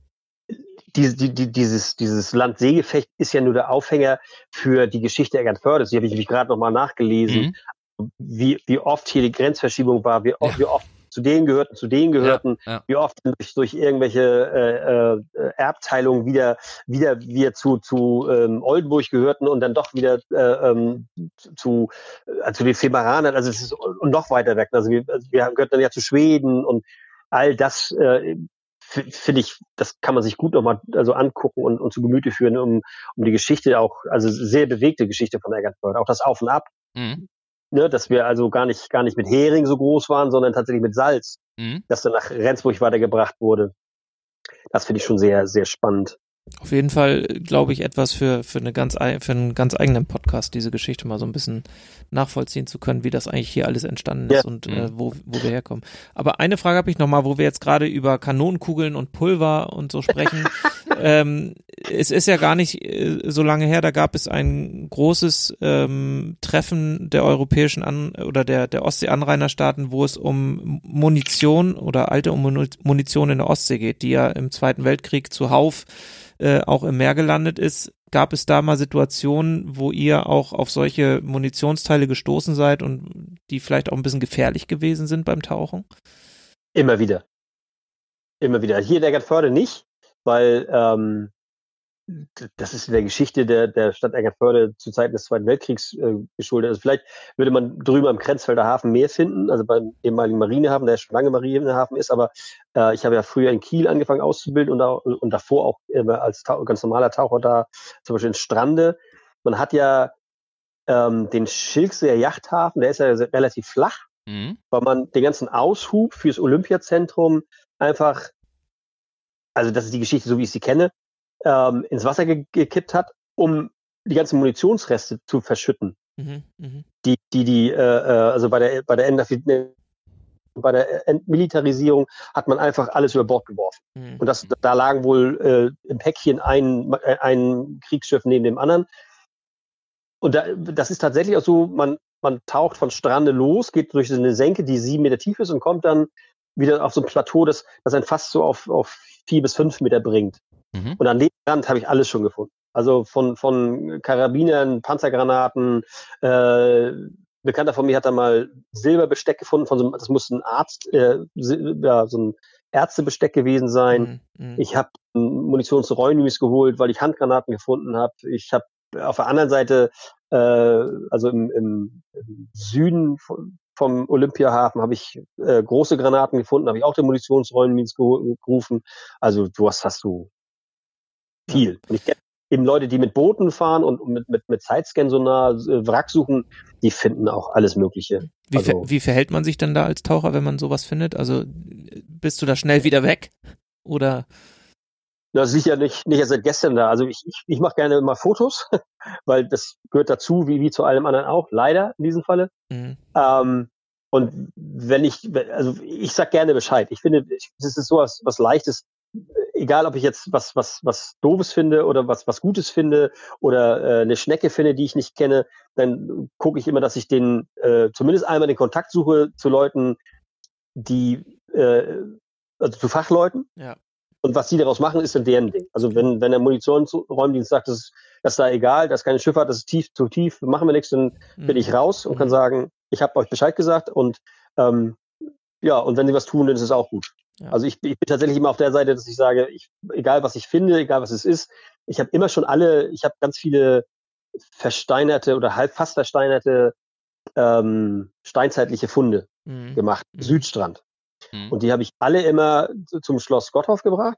die, die, die, dieses, dieses Land-See-Gefecht ist ja nur der Aufhänger für die Geschichte Eckernfördes. Die habe ich mich gerade nochmal nachgelesen, mhm. wie, wie oft hier die Grenzverschiebung war, wie oft, ja. wie oft zu denen gehörten, zu denen gehörten, ja, ja. wie oft durch, durch irgendwelche äh, äh, Erbteilungen wieder wieder wir zu zu ähm, Oldenburg gehörten und dann doch wieder äh, ähm, zu äh, zu den Femeranern, also es ist und noch weiter weg. Also wir, also wir gehörten dann ja zu Schweden und all das äh, finde ich, das kann man sich gut nochmal also angucken und, und zu Gemüte führen, um, um die Geschichte auch, also sehr bewegte Geschichte von Eckernförde, auch das Auf und Ab. Mhm. Ne, dass wir also gar nicht, gar nicht mit Hering so groß waren, sondern tatsächlich mit Salz, mhm. das dann nach Rendsburg weitergebracht wurde. Das finde ich schon sehr, sehr spannend. Auf jeden Fall, glaube ich, etwas für, für, eine ganz, für einen ganz eigenen Podcast, diese Geschichte mal so ein bisschen nachvollziehen zu können, wie das eigentlich hier alles entstanden ist ja. und äh, mhm. wo, wo wir herkommen. Aber eine Frage habe ich nochmal, wo wir jetzt gerade über Kanonenkugeln und Pulver und so sprechen. ähm, es ist ja gar nicht äh, so lange her, da gab es ein großes ähm, Treffen der europäischen An oder der, der Ostsee-Anrainerstaaten, wo es um Munition oder alte Munition in der Ostsee geht, die ja im Zweiten Weltkrieg zuhauf äh, auch im Meer gelandet ist. Gab es da mal Situationen, wo ihr auch auf solche Munitionsteile gestoßen seid und die vielleicht auch ein bisschen gefährlich gewesen sind beim Tauchen? Immer wieder. Immer wieder. Hier in der Eckernförde nicht, weil ähm, das ist in der Geschichte der, der Stadt Eckernförde zu Zeiten des Zweiten Weltkriegs äh, geschuldet. Also vielleicht würde man drüben am Grenzfelder Hafen mehr finden, also beim ehemaligen Marinehafen, der schon lange Marinehafen ist, aber äh, ich habe ja früher in Kiel angefangen auszubilden und, da, und davor auch immer als ganz normaler Taucher da, zum Beispiel in Strande. Man hat ja ähm, den Schilkseer Yachthafen, der ist ja relativ flach, mhm. weil man den ganzen Aushub fürs Olympiazentrum einfach also das ist die Geschichte, so wie ich sie kenne, ähm, ins Wasser ge gekippt hat, um die ganzen Munitionsreste zu verschütten. Mhm, mh. Die, die, die, äh, äh also bei der, bei der bei der Entmilitarisierung hat man einfach alles über Bord geworfen. Mhm. Und das, da lagen wohl äh, im Päckchen ein, äh, ein Kriegsschiff neben dem anderen. Und da, das ist tatsächlich auch so, man, man taucht von Strande los, geht durch so eine Senke, die sieben Meter tief ist und kommt dann wieder auf so ein Plateau, das, das einen fast so auf, auf vier bis fünf Meter bringt. Mhm. Und an dem Rand habe ich alles schon gefunden. Also von, von Karabinern, Panzergranaten, äh, Bekannter von mir hat da mal Silberbesteck gefunden, von so einem, das muss ein Arzt, äh, ja, so ein Ärztebesteck gewesen sein. Mhm. mhm. Ich habe Munitionsräumis geholt, weil ich Handgranaten gefunden habe. Ich habe auf der anderen Seite äh, also im, im, im Süden von, vom Olympiahafen habe ich äh, große Granaten gefunden, habe ich auch den Munitionsräumdienst gerufen. Also du hast, hast du viel. Und ich kenne eben Leute, die mit Booten fahren und mit, mit, mit Sidescan-Sonar äh, Wrack suchen, die finden auch alles Mögliche. Wie, also, ver wie verhält man sich dann da als Taucher, wenn man sowas findet? Also bist du da schnell wieder weg? Oder? Na, sicher nicht, nicht erst seit gestern da. Also ich, ich, ich mache gerne mal Fotos, weil das gehört dazu, wie, wie zu allem anderen auch, leider in diesem Falle. Mhm. Ähm, und wenn ich, also ich sag gerne Bescheid. Ich finde, das ist sowas was Leichtes egal ob ich jetzt was, was, was Doofes finde oder was, was Gutes finde oder äh, eine Schnecke finde, die ich nicht kenne, dann gucke ich immer, dass ich den äh, zumindest einmal den Kontakt suche zu Leuten, die äh, also zu Fachleuten. Ja. Und was die daraus machen, ist dann deren Ding. Also wenn, wenn der Munitionsräumdienst sagt, das ist, das ist da egal, das ist keine Schifffahrt, das ist tief, zu tief, machen wir nichts, dann mhm. bin ich raus und kann mhm. sagen, ich habe euch Bescheid gesagt und ähm, ja, und wenn sie was tun, dann ist es auch gut. Ja. Also ich, ich, bin tatsächlich immer auf der Seite, dass ich sage, ich, egal was ich finde, egal was es ist, ich habe immer schon alle, ich habe ganz viele versteinerte oder halb fast versteinerte ähm, steinzeitliche Funde mhm. gemacht, mhm. Südstrand. Mhm. Und die habe ich alle immer zum Schloss Gotthof gebracht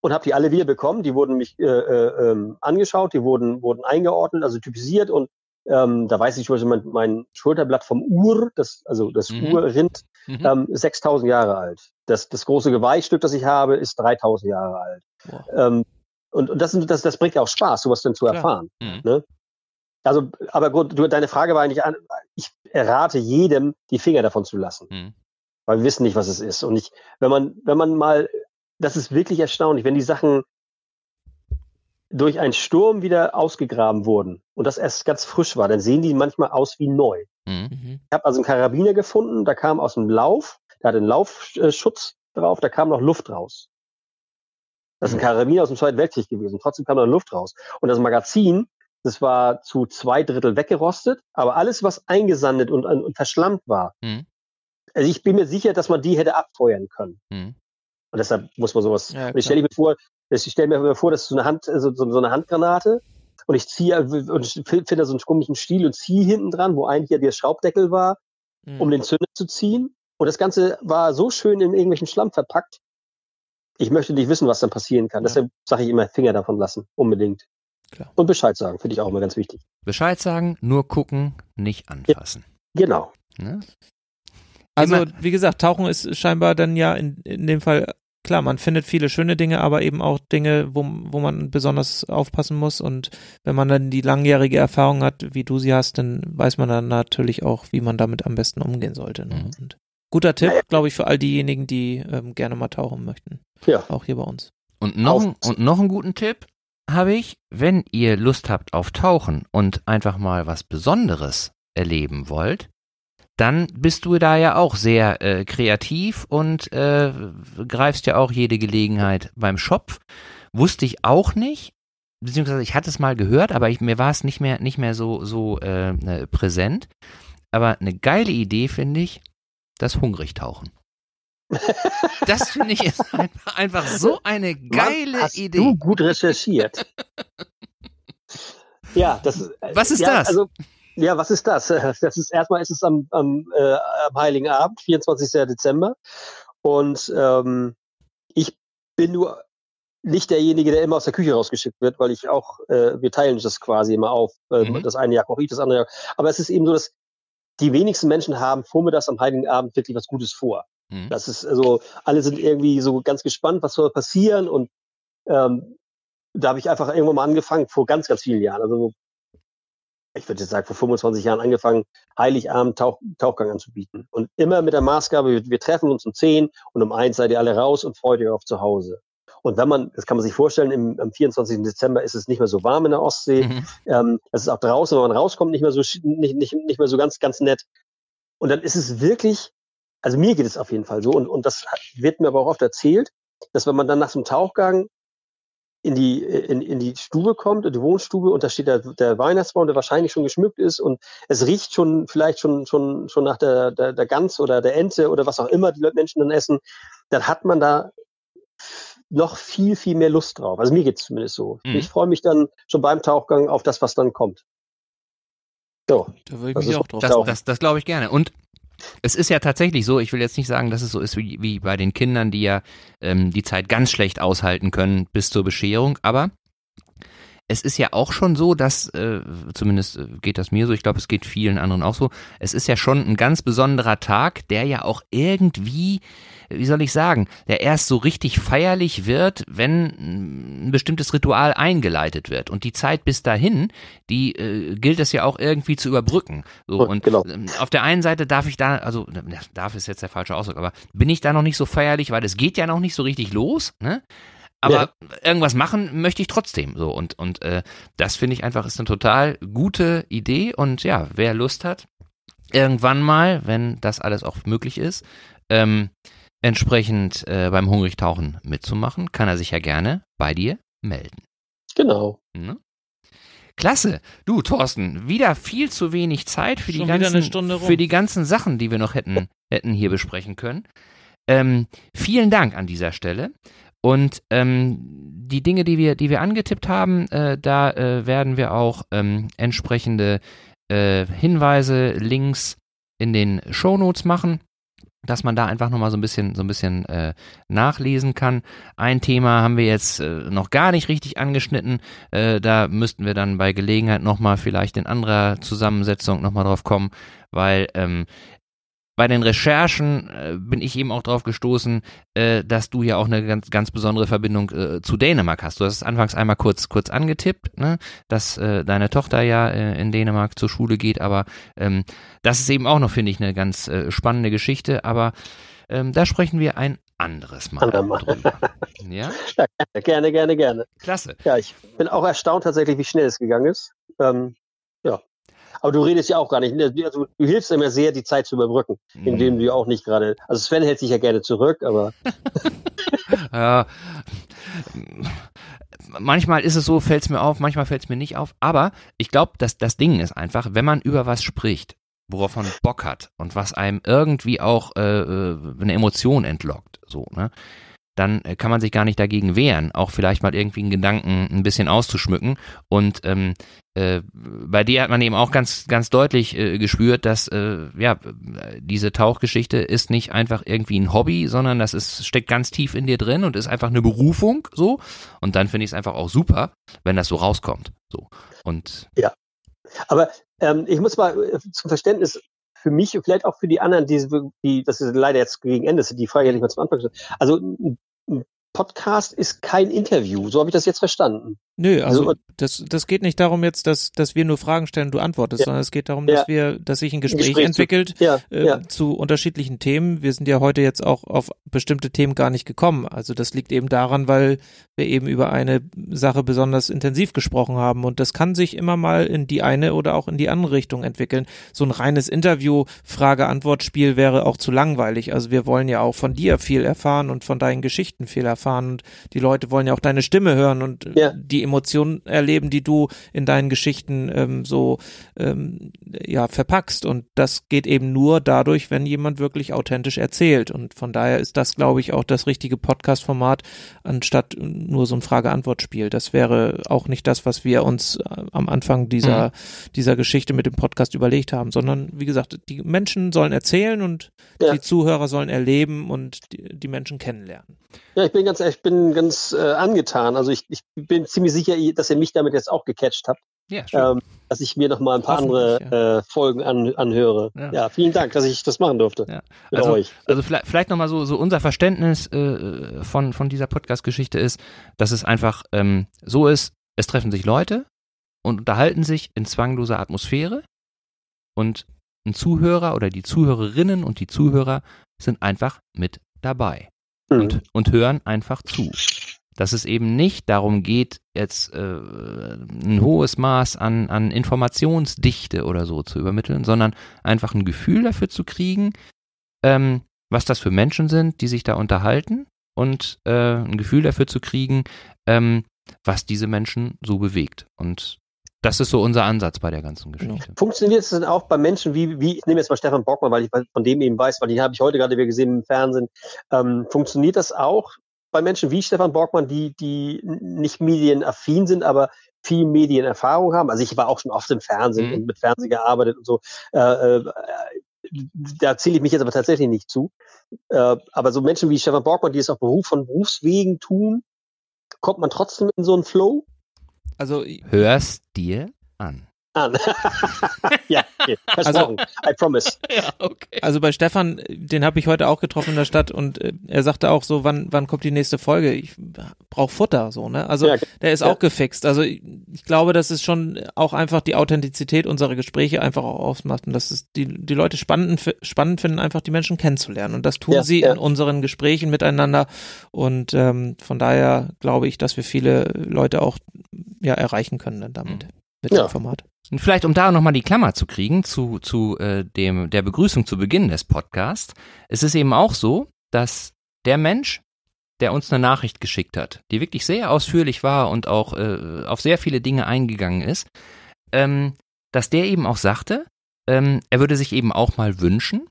und habe die alle wieder bekommen. Die wurden mich äh, äh, ähm, angeschaut, die wurden, wurden eingeordnet, also typisiert und ähm, da weiß ich zum Beispiel mein, mein Schulterblatt vom Ur, das, also das mhm. Urrind, mhm. ähm, 6000 Jahre alt. Das, das große Geweihstück, das ich habe, ist 3000 Jahre alt. Ähm, und, und das, das, das bringt ja auch Spaß, sowas dann zu Klar. erfahren. Mhm. Ne? Also, aber gut, du, deine Frage war eigentlich, an, ich rate jedem, die Finger davon zu lassen. Mhm. Weil wir wissen nicht, was es ist. Und ich, wenn man, wenn man mal, das ist wirklich erstaunlich, wenn die Sachen durch einen Sturm wieder ausgegraben wurden und das erst ganz frisch war, dann sehen die manchmal aus wie neu. Mhm. mhm. Ich habe also einen Karabiner gefunden, da kam aus dem Lauf, der hat einen Laufschutz drauf, da kam noch Luft raus. Das ist ein mhm. Karabiner aus dem Zweiten Weltkrieg gewesen, trotzdem kam noch Luft raus. Und das Magazin, das war zu zwei Drittel weggerostet, aber alles, was eingesandet und, und verschlammt war, mhm. also ich bin mir sicher, dass man die hätte abfeuern können. Mhm. Und deshalb muss man sowas. Ja, ich stelle mir vor, ich stelle mir vor, das ist so eine Hand, so, so eine Handgranate und ich ziehe und finde so einen komischen Stiel und ziehe hinten dran, wo eigentlich ja der Schraubdeckel war, mhm. um den Zünder zu ziehen. Und das Ganze war so schön in irgendwelchen Schlamm verpackt. Ich möchte nicht wissen, was dann passieren kann. Ja. Deshalb sage ich immer Finger davon lassen, unbedingt. Klar. Und Bescheid sagen, finde ich auch immer ganz wichtig. Bescheid sagen, nur gucken, nicht anfassen. Ja, genau. Ne? Also, wie gesagt, Tauchen ist scheinbar dann ja in, in dem Fall klar, man findet viele schöne Dinge, aber eben auch Dinge, wo, wo man besonders aufpassen muss. Und wenn man dann die langjährige Erfahrung hat, wie du sie hast, dann weiß man dann natürlich auch, wie man damit am besten umgehen sollte. Ne? Mhm. Und guter Tipp, glaube ich, für all diejenigen, die ähm, gerne mal tauchen möchten. Ja. Auch hier bei uns. Und noch, und noch einen guten Tipp habe ich, wenn ihr Lust habt auf Tauchen und einfach mal was Besonderes erleben wollt, dann bist du da ja auch sehr äh, kreativ und äh, greifst ja auch jede Gelegenheit beim Schopf. Wusste ich auch nicht, beziehungsweise ich hatte es mal gehört, aber ich, mir war es nicht mehr, nicht mehr so, so äh, äh präsent. Aber eine geile Idee finde ich, das Hungrigtauchen. Das finde ich einfach, einfach so eine geile Mann, hast Idee. Du gut recherchiert. ja, das. Was ist ja, das? Also, ja, was ist das? Das ist erstmal ist es am, am, äh, am Heiligen Abend, 24. Dezember. Und ähm, ich bin nur nicht derjenige, der immer aus der Küche rausgeschickt wird, weil ich auch, äh, wir teilen das quasi immer auf. Äh, mhm. Das eine Jahr koche ich, das andere Jahr. Aber es ist eben so, dass die wenigsten Menschen haben vormittags am Heiligen Abend wirklich was Gutes vor. Mhm. Das ist also, alle sind irgendwie so ganz gespannt, was soll passieren und ähm, da habe ich einfach irgendwann mal angefangen, vor ganz, ganz vielen Jahren, also ich würde jetzt sagen, vor 25 Jahren angefangen, Heiligabend Tauch, Tauchgang anzubieten. Und immer mit der Maßgabe, wir, wir, treffen uns um 10 und um 1 seid ihr alle raus und freut euch auf zu Hause. Und wenn man, das kann man sich vorstellen, im, am 24. Dezember ist es nicht mehr so warm in der Ostsee. Mhm. Ähm, es ist auch draußen, wenn man rauskommt, nicht mehr so, nicht, nicht, nicht mehr so ganz, ganz nett. Und dann ist es wirklich, also mir geht es auf jeden Fall so, und, und das wird mir aber auch oft erzählt, dass wenn man dann nach so einem Tauchgang in die, in, in die Stube kommt, in die Wohnstube, und da steht der, der Weihnachtsbaum, der wahrscheinlich schon geschmückt ist und es riecht schon vielleicht schon, schon, schon nach der, der, der Gans oder der Ente oder was auch immer die Menschen dann essen, dann hat man da noch viel, viel mehr Lust drauf. Also mir geht es zumindest so. Mhm. Ich freue mich dann schon beim Tauchgang auf das, was dann kommt. So, da würde ich mich auch drauf Das, das, das glaube ich gerne. Und es ist ja tatsächlich so, ich will jetzt nicht sagen, dass es so ist wie, wie bei den Kindern, die ja ähm, die Zeit ganz schlecht aushalten können bis zur Bescherung, aber es ist ja auch schon so, dass, äh, zumindest äh, geht das mir so, ich glaube, es geht vielen anderen auch so, es ist ja schon ein ganz besonderer Tag, der ja auch irgendwie, wie soll ich sagen, der erst so richtig feierlich wird, wenn ein bestimmtes Ritual eingeleitet wird. Und die Zeit bis dahin, die äh, gilt es ja auch irgendwie zu überbrücken. So, und genau. Ähm, auf der einen Seite darf ich da, also darf ist jetzt der falsche Ausdruck, aber bin ich da noch nicht so feierlich, weil es geht ja noch nicht so richtig los, ne? Aber ja. irgendwas machen möchte ich trotzdem so und und äh, das finde ich einfach ist eine total gute Idee und ja wer Lust hat irgendwann mal wenn das alles auch möglich ist ähm, entsprechend äh, beim Hungrigtauchen mitzumachen kann er sich ja gerne bei dir melden genau ne? Klasse. Du, Thorsten, wieder viel zu wenig Zeit für, die ganzen, für die ganzen Sachen, die wir noch hätten, hätten hier besprechen können. Ähm, vielen Dank an dieser Stelle. Und ähm, die Dinge, die wir, die wir angetippt haben, äh, da äh, werden wir auch ähm, entsprechende äh, Hinweise, Links in den Shownotes machen, dass man da einfach nochmal so ein bisschen, so ein bisschen äh, nachlesen kann. Ein Thema haben wir jetzt äh, noch gar nicht richtig angeschnitten. Äh, da müssten wir dann bei Gelegenheit nochmal vielleicht in anderer Zusammensetzung nochmal drauf kommen, weil ähm, bei den Recherchen äh, bin ich eben auch drauf gestoßen, äh, dass du ja auch eine ganz, ganz besondere Verbindung äh, zu Dänemark hast. Du hast es anfangs einmal kurz, kurz angetippt, ne, dass äh, deine Tochter ja äh, in Dänemark zur Schule geht, aber ähm, das ist eben auch noch, finde ich, eine ganz äh, spannende Geschichte, aber ähm, da sprechen wir ein anderes Mal drüber. ja? ja? Gerne, gerne, gerne. Klasse. Ja, ich bin auch erstaunt tatsächlich, wie schnell es gegangen ist. Ähm, aber du redest ja auch gar nicht. Ne? Also, du hilfst immer sehr, die Zeit zu überbrücken, mhm. indem du auch nicht gerade. Also Sven hält sich ja gerne zurück, aber. ja. Manchmal ist es so, fällt es mir auf, manchmal fällt es mir nicht auf. Aber ich glaube, dass das Ding ist einfach, wenn man über was spricht, worauf man Bock hat und was einem irgendwie auch äh, äh eine Emotion entlockt, so, ne? Dann äh, kann man sich gar nicht dagegen wehren, auch vielleicht mal irgendwie einen Gedanken ein bisschen auszuschmücken. Und ähm, äh, bei dir hat man eben auch ganz, ganz deutlich äh, gespürt, dass äh, ja diese Tauchgeschichte ist nicht einfach irgendwie ein Hobby, sondern das ist steckt ganz tief in dir drin und ist einfach eine Berufung so. Und dann finde ich es einfach auch super, wenn das so rauskommt. So und ja, aber ähm, ich muss mal äh, zum Verständnis für mich und vielleicht auch für die anderen, die, die das ist leider jetzt gegen Ende, die Frage hätte ich mal zum Anfang gestellt. Also Podcast ist kein Interview, so habe ich das jetzt verstanden. Nö, also, also das, das geht nicht darum jetzt, dass, dass wir nur Fragen stellen und du antwortest, ja. sondern es geht darum, dass ja. wir, dass sich ein Gespräch, Gespräch entwickelt zu, ja, äh, zu unterschiedlichen Themen. Wir sind ja heute jetzt auch auf bestimmte Themen gar nicht gekommen. Also das liegt eben daran, weil wir eben über eine Sache besonders intensiv gesprochen haben. Und das kann sich immer mal in die eine oder auch in die andere Richtung entwickeln. So ein reines Interview, Frage-Antwort-Spiel wäre auch zu langweilig. Also wir wollen ja auch von dir viel erfahren und von deinen Geschichten viel erfahren. Und die Leute wollen ja auch deine Stimme hören und die Emotionen erleben, die du in deinen Geschichten ähm, so ähm, ja verpackst. Und das geht eben nur dadurch, wenn jemand wirklich authentisch erzählt. Und von daher ist das, glaube ich, auch das richtige Podcast-Format, anstatt nur so ein Frage-Antwort-Spiel. Das wäre auch nicht das, was wir uns äh, am Anfang dieser, mhm. dieser Geschichte mit dem Podcast überlegt haben, sondern wie gesagt, die Menschen sollen erzählen und ja. die Zuhörer sollen erleben und die, die Menschen kennenlernen. Ja, ich bin ganz, ich bin ganz äh, angetan. Also ich, ich bin ziemlich sicher, dass ihr mich damit jetzt auch gecatcht habt. Ja, ähm, dass ich mir noch mal ein paar andere ja. äh, Folgen an, anhöre. Ja. ja. vielen Dank, dass ich das machen durfte. Ja. Also, euch. also vielleicht, vielleicht noch mal so, so unser Verständnis äh, von, von dieser Podcast-Geschichte ist, dass es einfach ähm, so ist, es treffen sich Leute und unterhalten sich in zwangloser Atmosphäre und ein Zuhörer oder die Zuhörerinnen und die Zuhörer sind einfach mit dabei mhm. und, und hören einfach zu. Dass es eben nicht darum geht, jetzt äh, ein hohes Maß an, an Informationsdichte oder so zu übermitteln, sondern einfach ein Gefühl dafür zu kriegen, ähm, was das für Menschen sind, die sich da unterhalten und äh, ein Gefühl dafür zu kriegen, ähm, was diese Menschen so bewegt. Und das ist so unser Ansatz bei der ganzen. Geschichte. Funktioniert es denn auch bei Menschen wie, wie ich nehme jetzt mal Stefan Bockmann, weil ich von dem eben weiß, weil den habe ich heute gerade wieder gesehen im Fernsehen. Ähm, funktioniert das auch bei Menschen wie Stefan Borgmann, die, die nicht medienaffin sind, aber viel Medienerfahrung haben. Also ich war auch schon oft im Fernsehen mhm. und mit Fernsehen gearbeitet und so. Äh, äh, da zähle ich mich jetzt aber tatsächlich nicht zu. Äh, aber so Menschen wie Stefan Borgmann, die es auch Beruf von Berufswegen tun, kommt man trotzdem in so einen Flow? Also hörst dir an an. ja, okay. versprochen. Also, I promise. Ja, okay. Also bei Stefan, den habe ich heute auch getroffen in der Stadt und äh, er sagte auch so, wann wann kommt die nächste Folge? Ich brauche Futter so, ne? Also ja, der ist ja. auch gefixt. Also ich, ich, glaube, dass es schon auch einfach die Authentizität unserer Gespräche einfach auch ausmacht und dass es die die Leute spannend spannend finden, einfach die Menschen kennenzulernen und das tun ja, sie in unseren Gesprächen miteinander und ähm, von daher glaube ich, dass wir viele Leute auch ja erreichen können damit. Mhm mit ja. dem Format. Und vielleicht, um da nochmal die Klammer zu kriegen zu, zu äh, dem, der Begrüßung zu Beginn des Podcasts, es ist eben auch so, dass der Mensch, der uns eine Nachricht geschickt hat, die wirklich sehr ausführlich war und auch äh, auf sehr viele Dinge eingegangen ist, ähm, dass der eben auch sagte, ähm, er würde sich eben auch mal wünschen,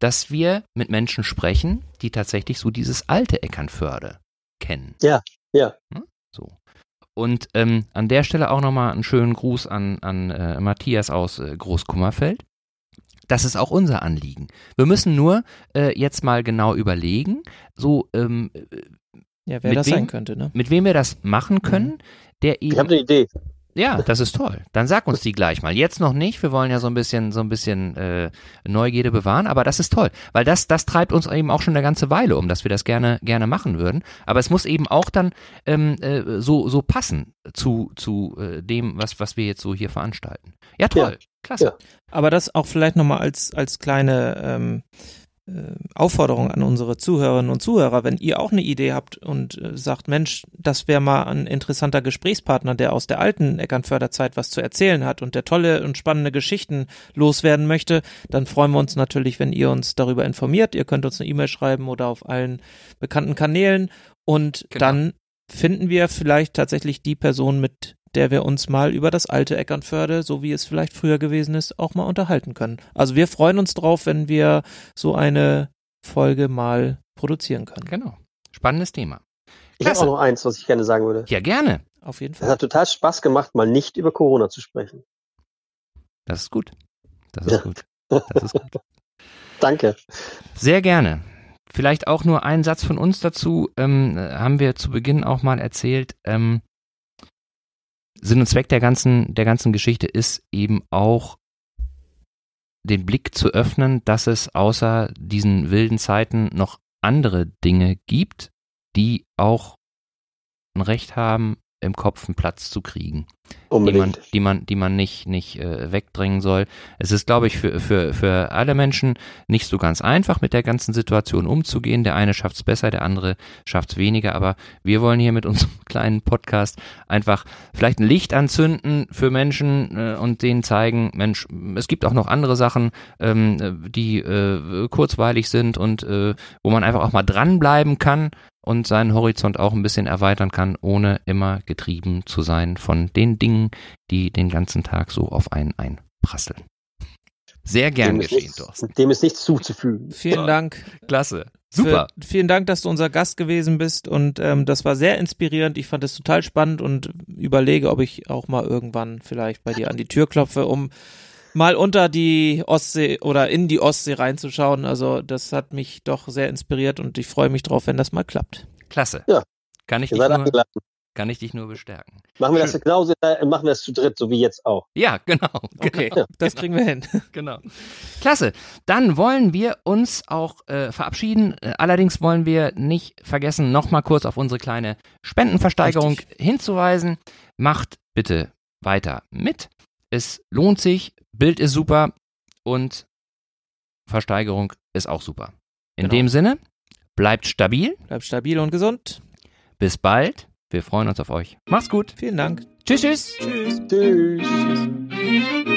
dass wir mit Menschen sprechen, die tatsächlich so dieses alte Eckernförde kennen. Ja, ja. Hm? So. Und ähm, an der Stelle auch nochmal einen schönen Gruß an, an äh, Matthias aus äh, Großkummerfeld. Das ist auch unser Anliegen. Wir müssen nur äh, jetzt mal genau überlegen, so ähm, ja, wer das wem, sein könnte, ne? Mit wem wir das machen können, mhm. der eben. Ich habe eine Idee. Ja, das ist toll. Dann sag uns die gleich mal. Jetzt noch nicht. Wir wollen ja so ein bisschen, so ein bisschen äh, Neugierde bewahren, aber das ist toll, weil das, das treibt uns eben auch schon eine ganze Weile um, dass wir das gerne, gerne machen würden. Aber es muss eben auch dann ähm, äh, so, so passen zu, zu äh, dem, was, was wir jetzt so hier veranstalten. Ja, toll, ja. klasse. Ja. Aber das auch vielleicht nochmal als, als kleine ähm, äh, Aufforderung an unsere Zuhörerinnen und Zuhörer, wenn ihr auch eine Idee habt und äh, sagt, Mensch, das wäre mal ein interessanter Gesprächspartner, der aus der alten Eckernförderzeit was zu erzählen hat und der tolle und spannende Geschichten loswerden möchte, dann freuen wir uns natürlich, wenn ihr uns darüber informiert. Ihr könnt uns eine E-Mail schreiben oder auf allen bekannten Kanälen und genau. dann finden wir vielleicht tatsächlich die Person, mit der wir uns mal über das alte Eckernförde, so wie es vielleicht früher gewesen ist, auch mal unterhalten können. Also wir freuen uns drauf, wenn wir so eine Folge mal produzieren können. Genau. Spannendes Thema. Ich habe auch noch eins, was ich gerne sagen würde. Ja, gerne. Auf jeden Fall. Es hat total Spaß gemacht, mal nicht über Corona zu sprechen. Das ist gut. Das ist ja. gut. Das ist gut. Danke. Sehr gerne. Vielleicht auch nur ein Satz von uns dazu. Ähm, haben wir zu Beginn auch mal erzählt. Ähm, Sinn und Zweck der ganzen, der ganzen Geschichte ist eben auch den Blick zu öffnen, dass es außer diesen wilden Zeiten noch andere Dinge gibt, die auch ein Recht haben, im Kopf einen Platz zu kriegen, die man, die man, die man nicht, nicht äh, wegdrängen soll. Es ist, glaube ich, für, für, für alle Menschen nicht so ganz einfach, mit der ganzen Situation umzugehen. Der eine schafft es besser, der andere schafft es weniger. Aber wir wollen hier mit unserem kleinen Podcast einfach vielleicht ein Licht anzünden für Menschen äh, und denen zeigen, Mensch, es gibt auch noch andere Sachen, ähm, die äh, kurzweilig sind und äh, wo man einfach auch mal dranbleiben kann und seinen Horizont auch ein bisschen erweitern kann, ohne immer getrieben zu sein von den Dingen, die den ganzen Tag so auf einen einprasseln. Sehr gern dem geschehen, Thorsten. Dem ist nichts zuzufügen. Vielen Dank. Klasse. Super. Für, vielen Dank, dass du unser Gast gewesen bist und ähm, das war sehr inspirierend. Ich fand es total spannend und überlege, ob ich auch mal irgendwann vielleicht bei dir an die Tür klopfe, um mal unter die Ostsee oder in die Ostsee reinzuschauen. Also das hat mich doch sehr inspiriert und ich freue mich drauf, wenn das mal klappt. Klasse. Ja. Kann ich, dich nur, kann ich dich nur bestärken. Machen wir Schön. das genauso, äh, machen wir das zu dritt, so wie jetzt auch. Ja, genau. Okay, genau, das kriegen wir hin. Genau. Klasse. Dann wollen wir uns auch äh, verabschieden. Äh, allerdings wollen wir nicht vergessen, nochmal kurz auf unsere kleine Spendenversteigerung Richtig. hinzuweisen. Macht bitte weiter mit. Es lohnt sich, Bild ist super und Versteigerung ist auch super. In genau. dem Sinne, bleibt stabil. Bleibt stabil und gesund. Bis bald. Wir freuen uns auf euch. Macht's gut. Vielen Dank. Tschüss, tschüss. Tschüss. Tschüss. tschüss.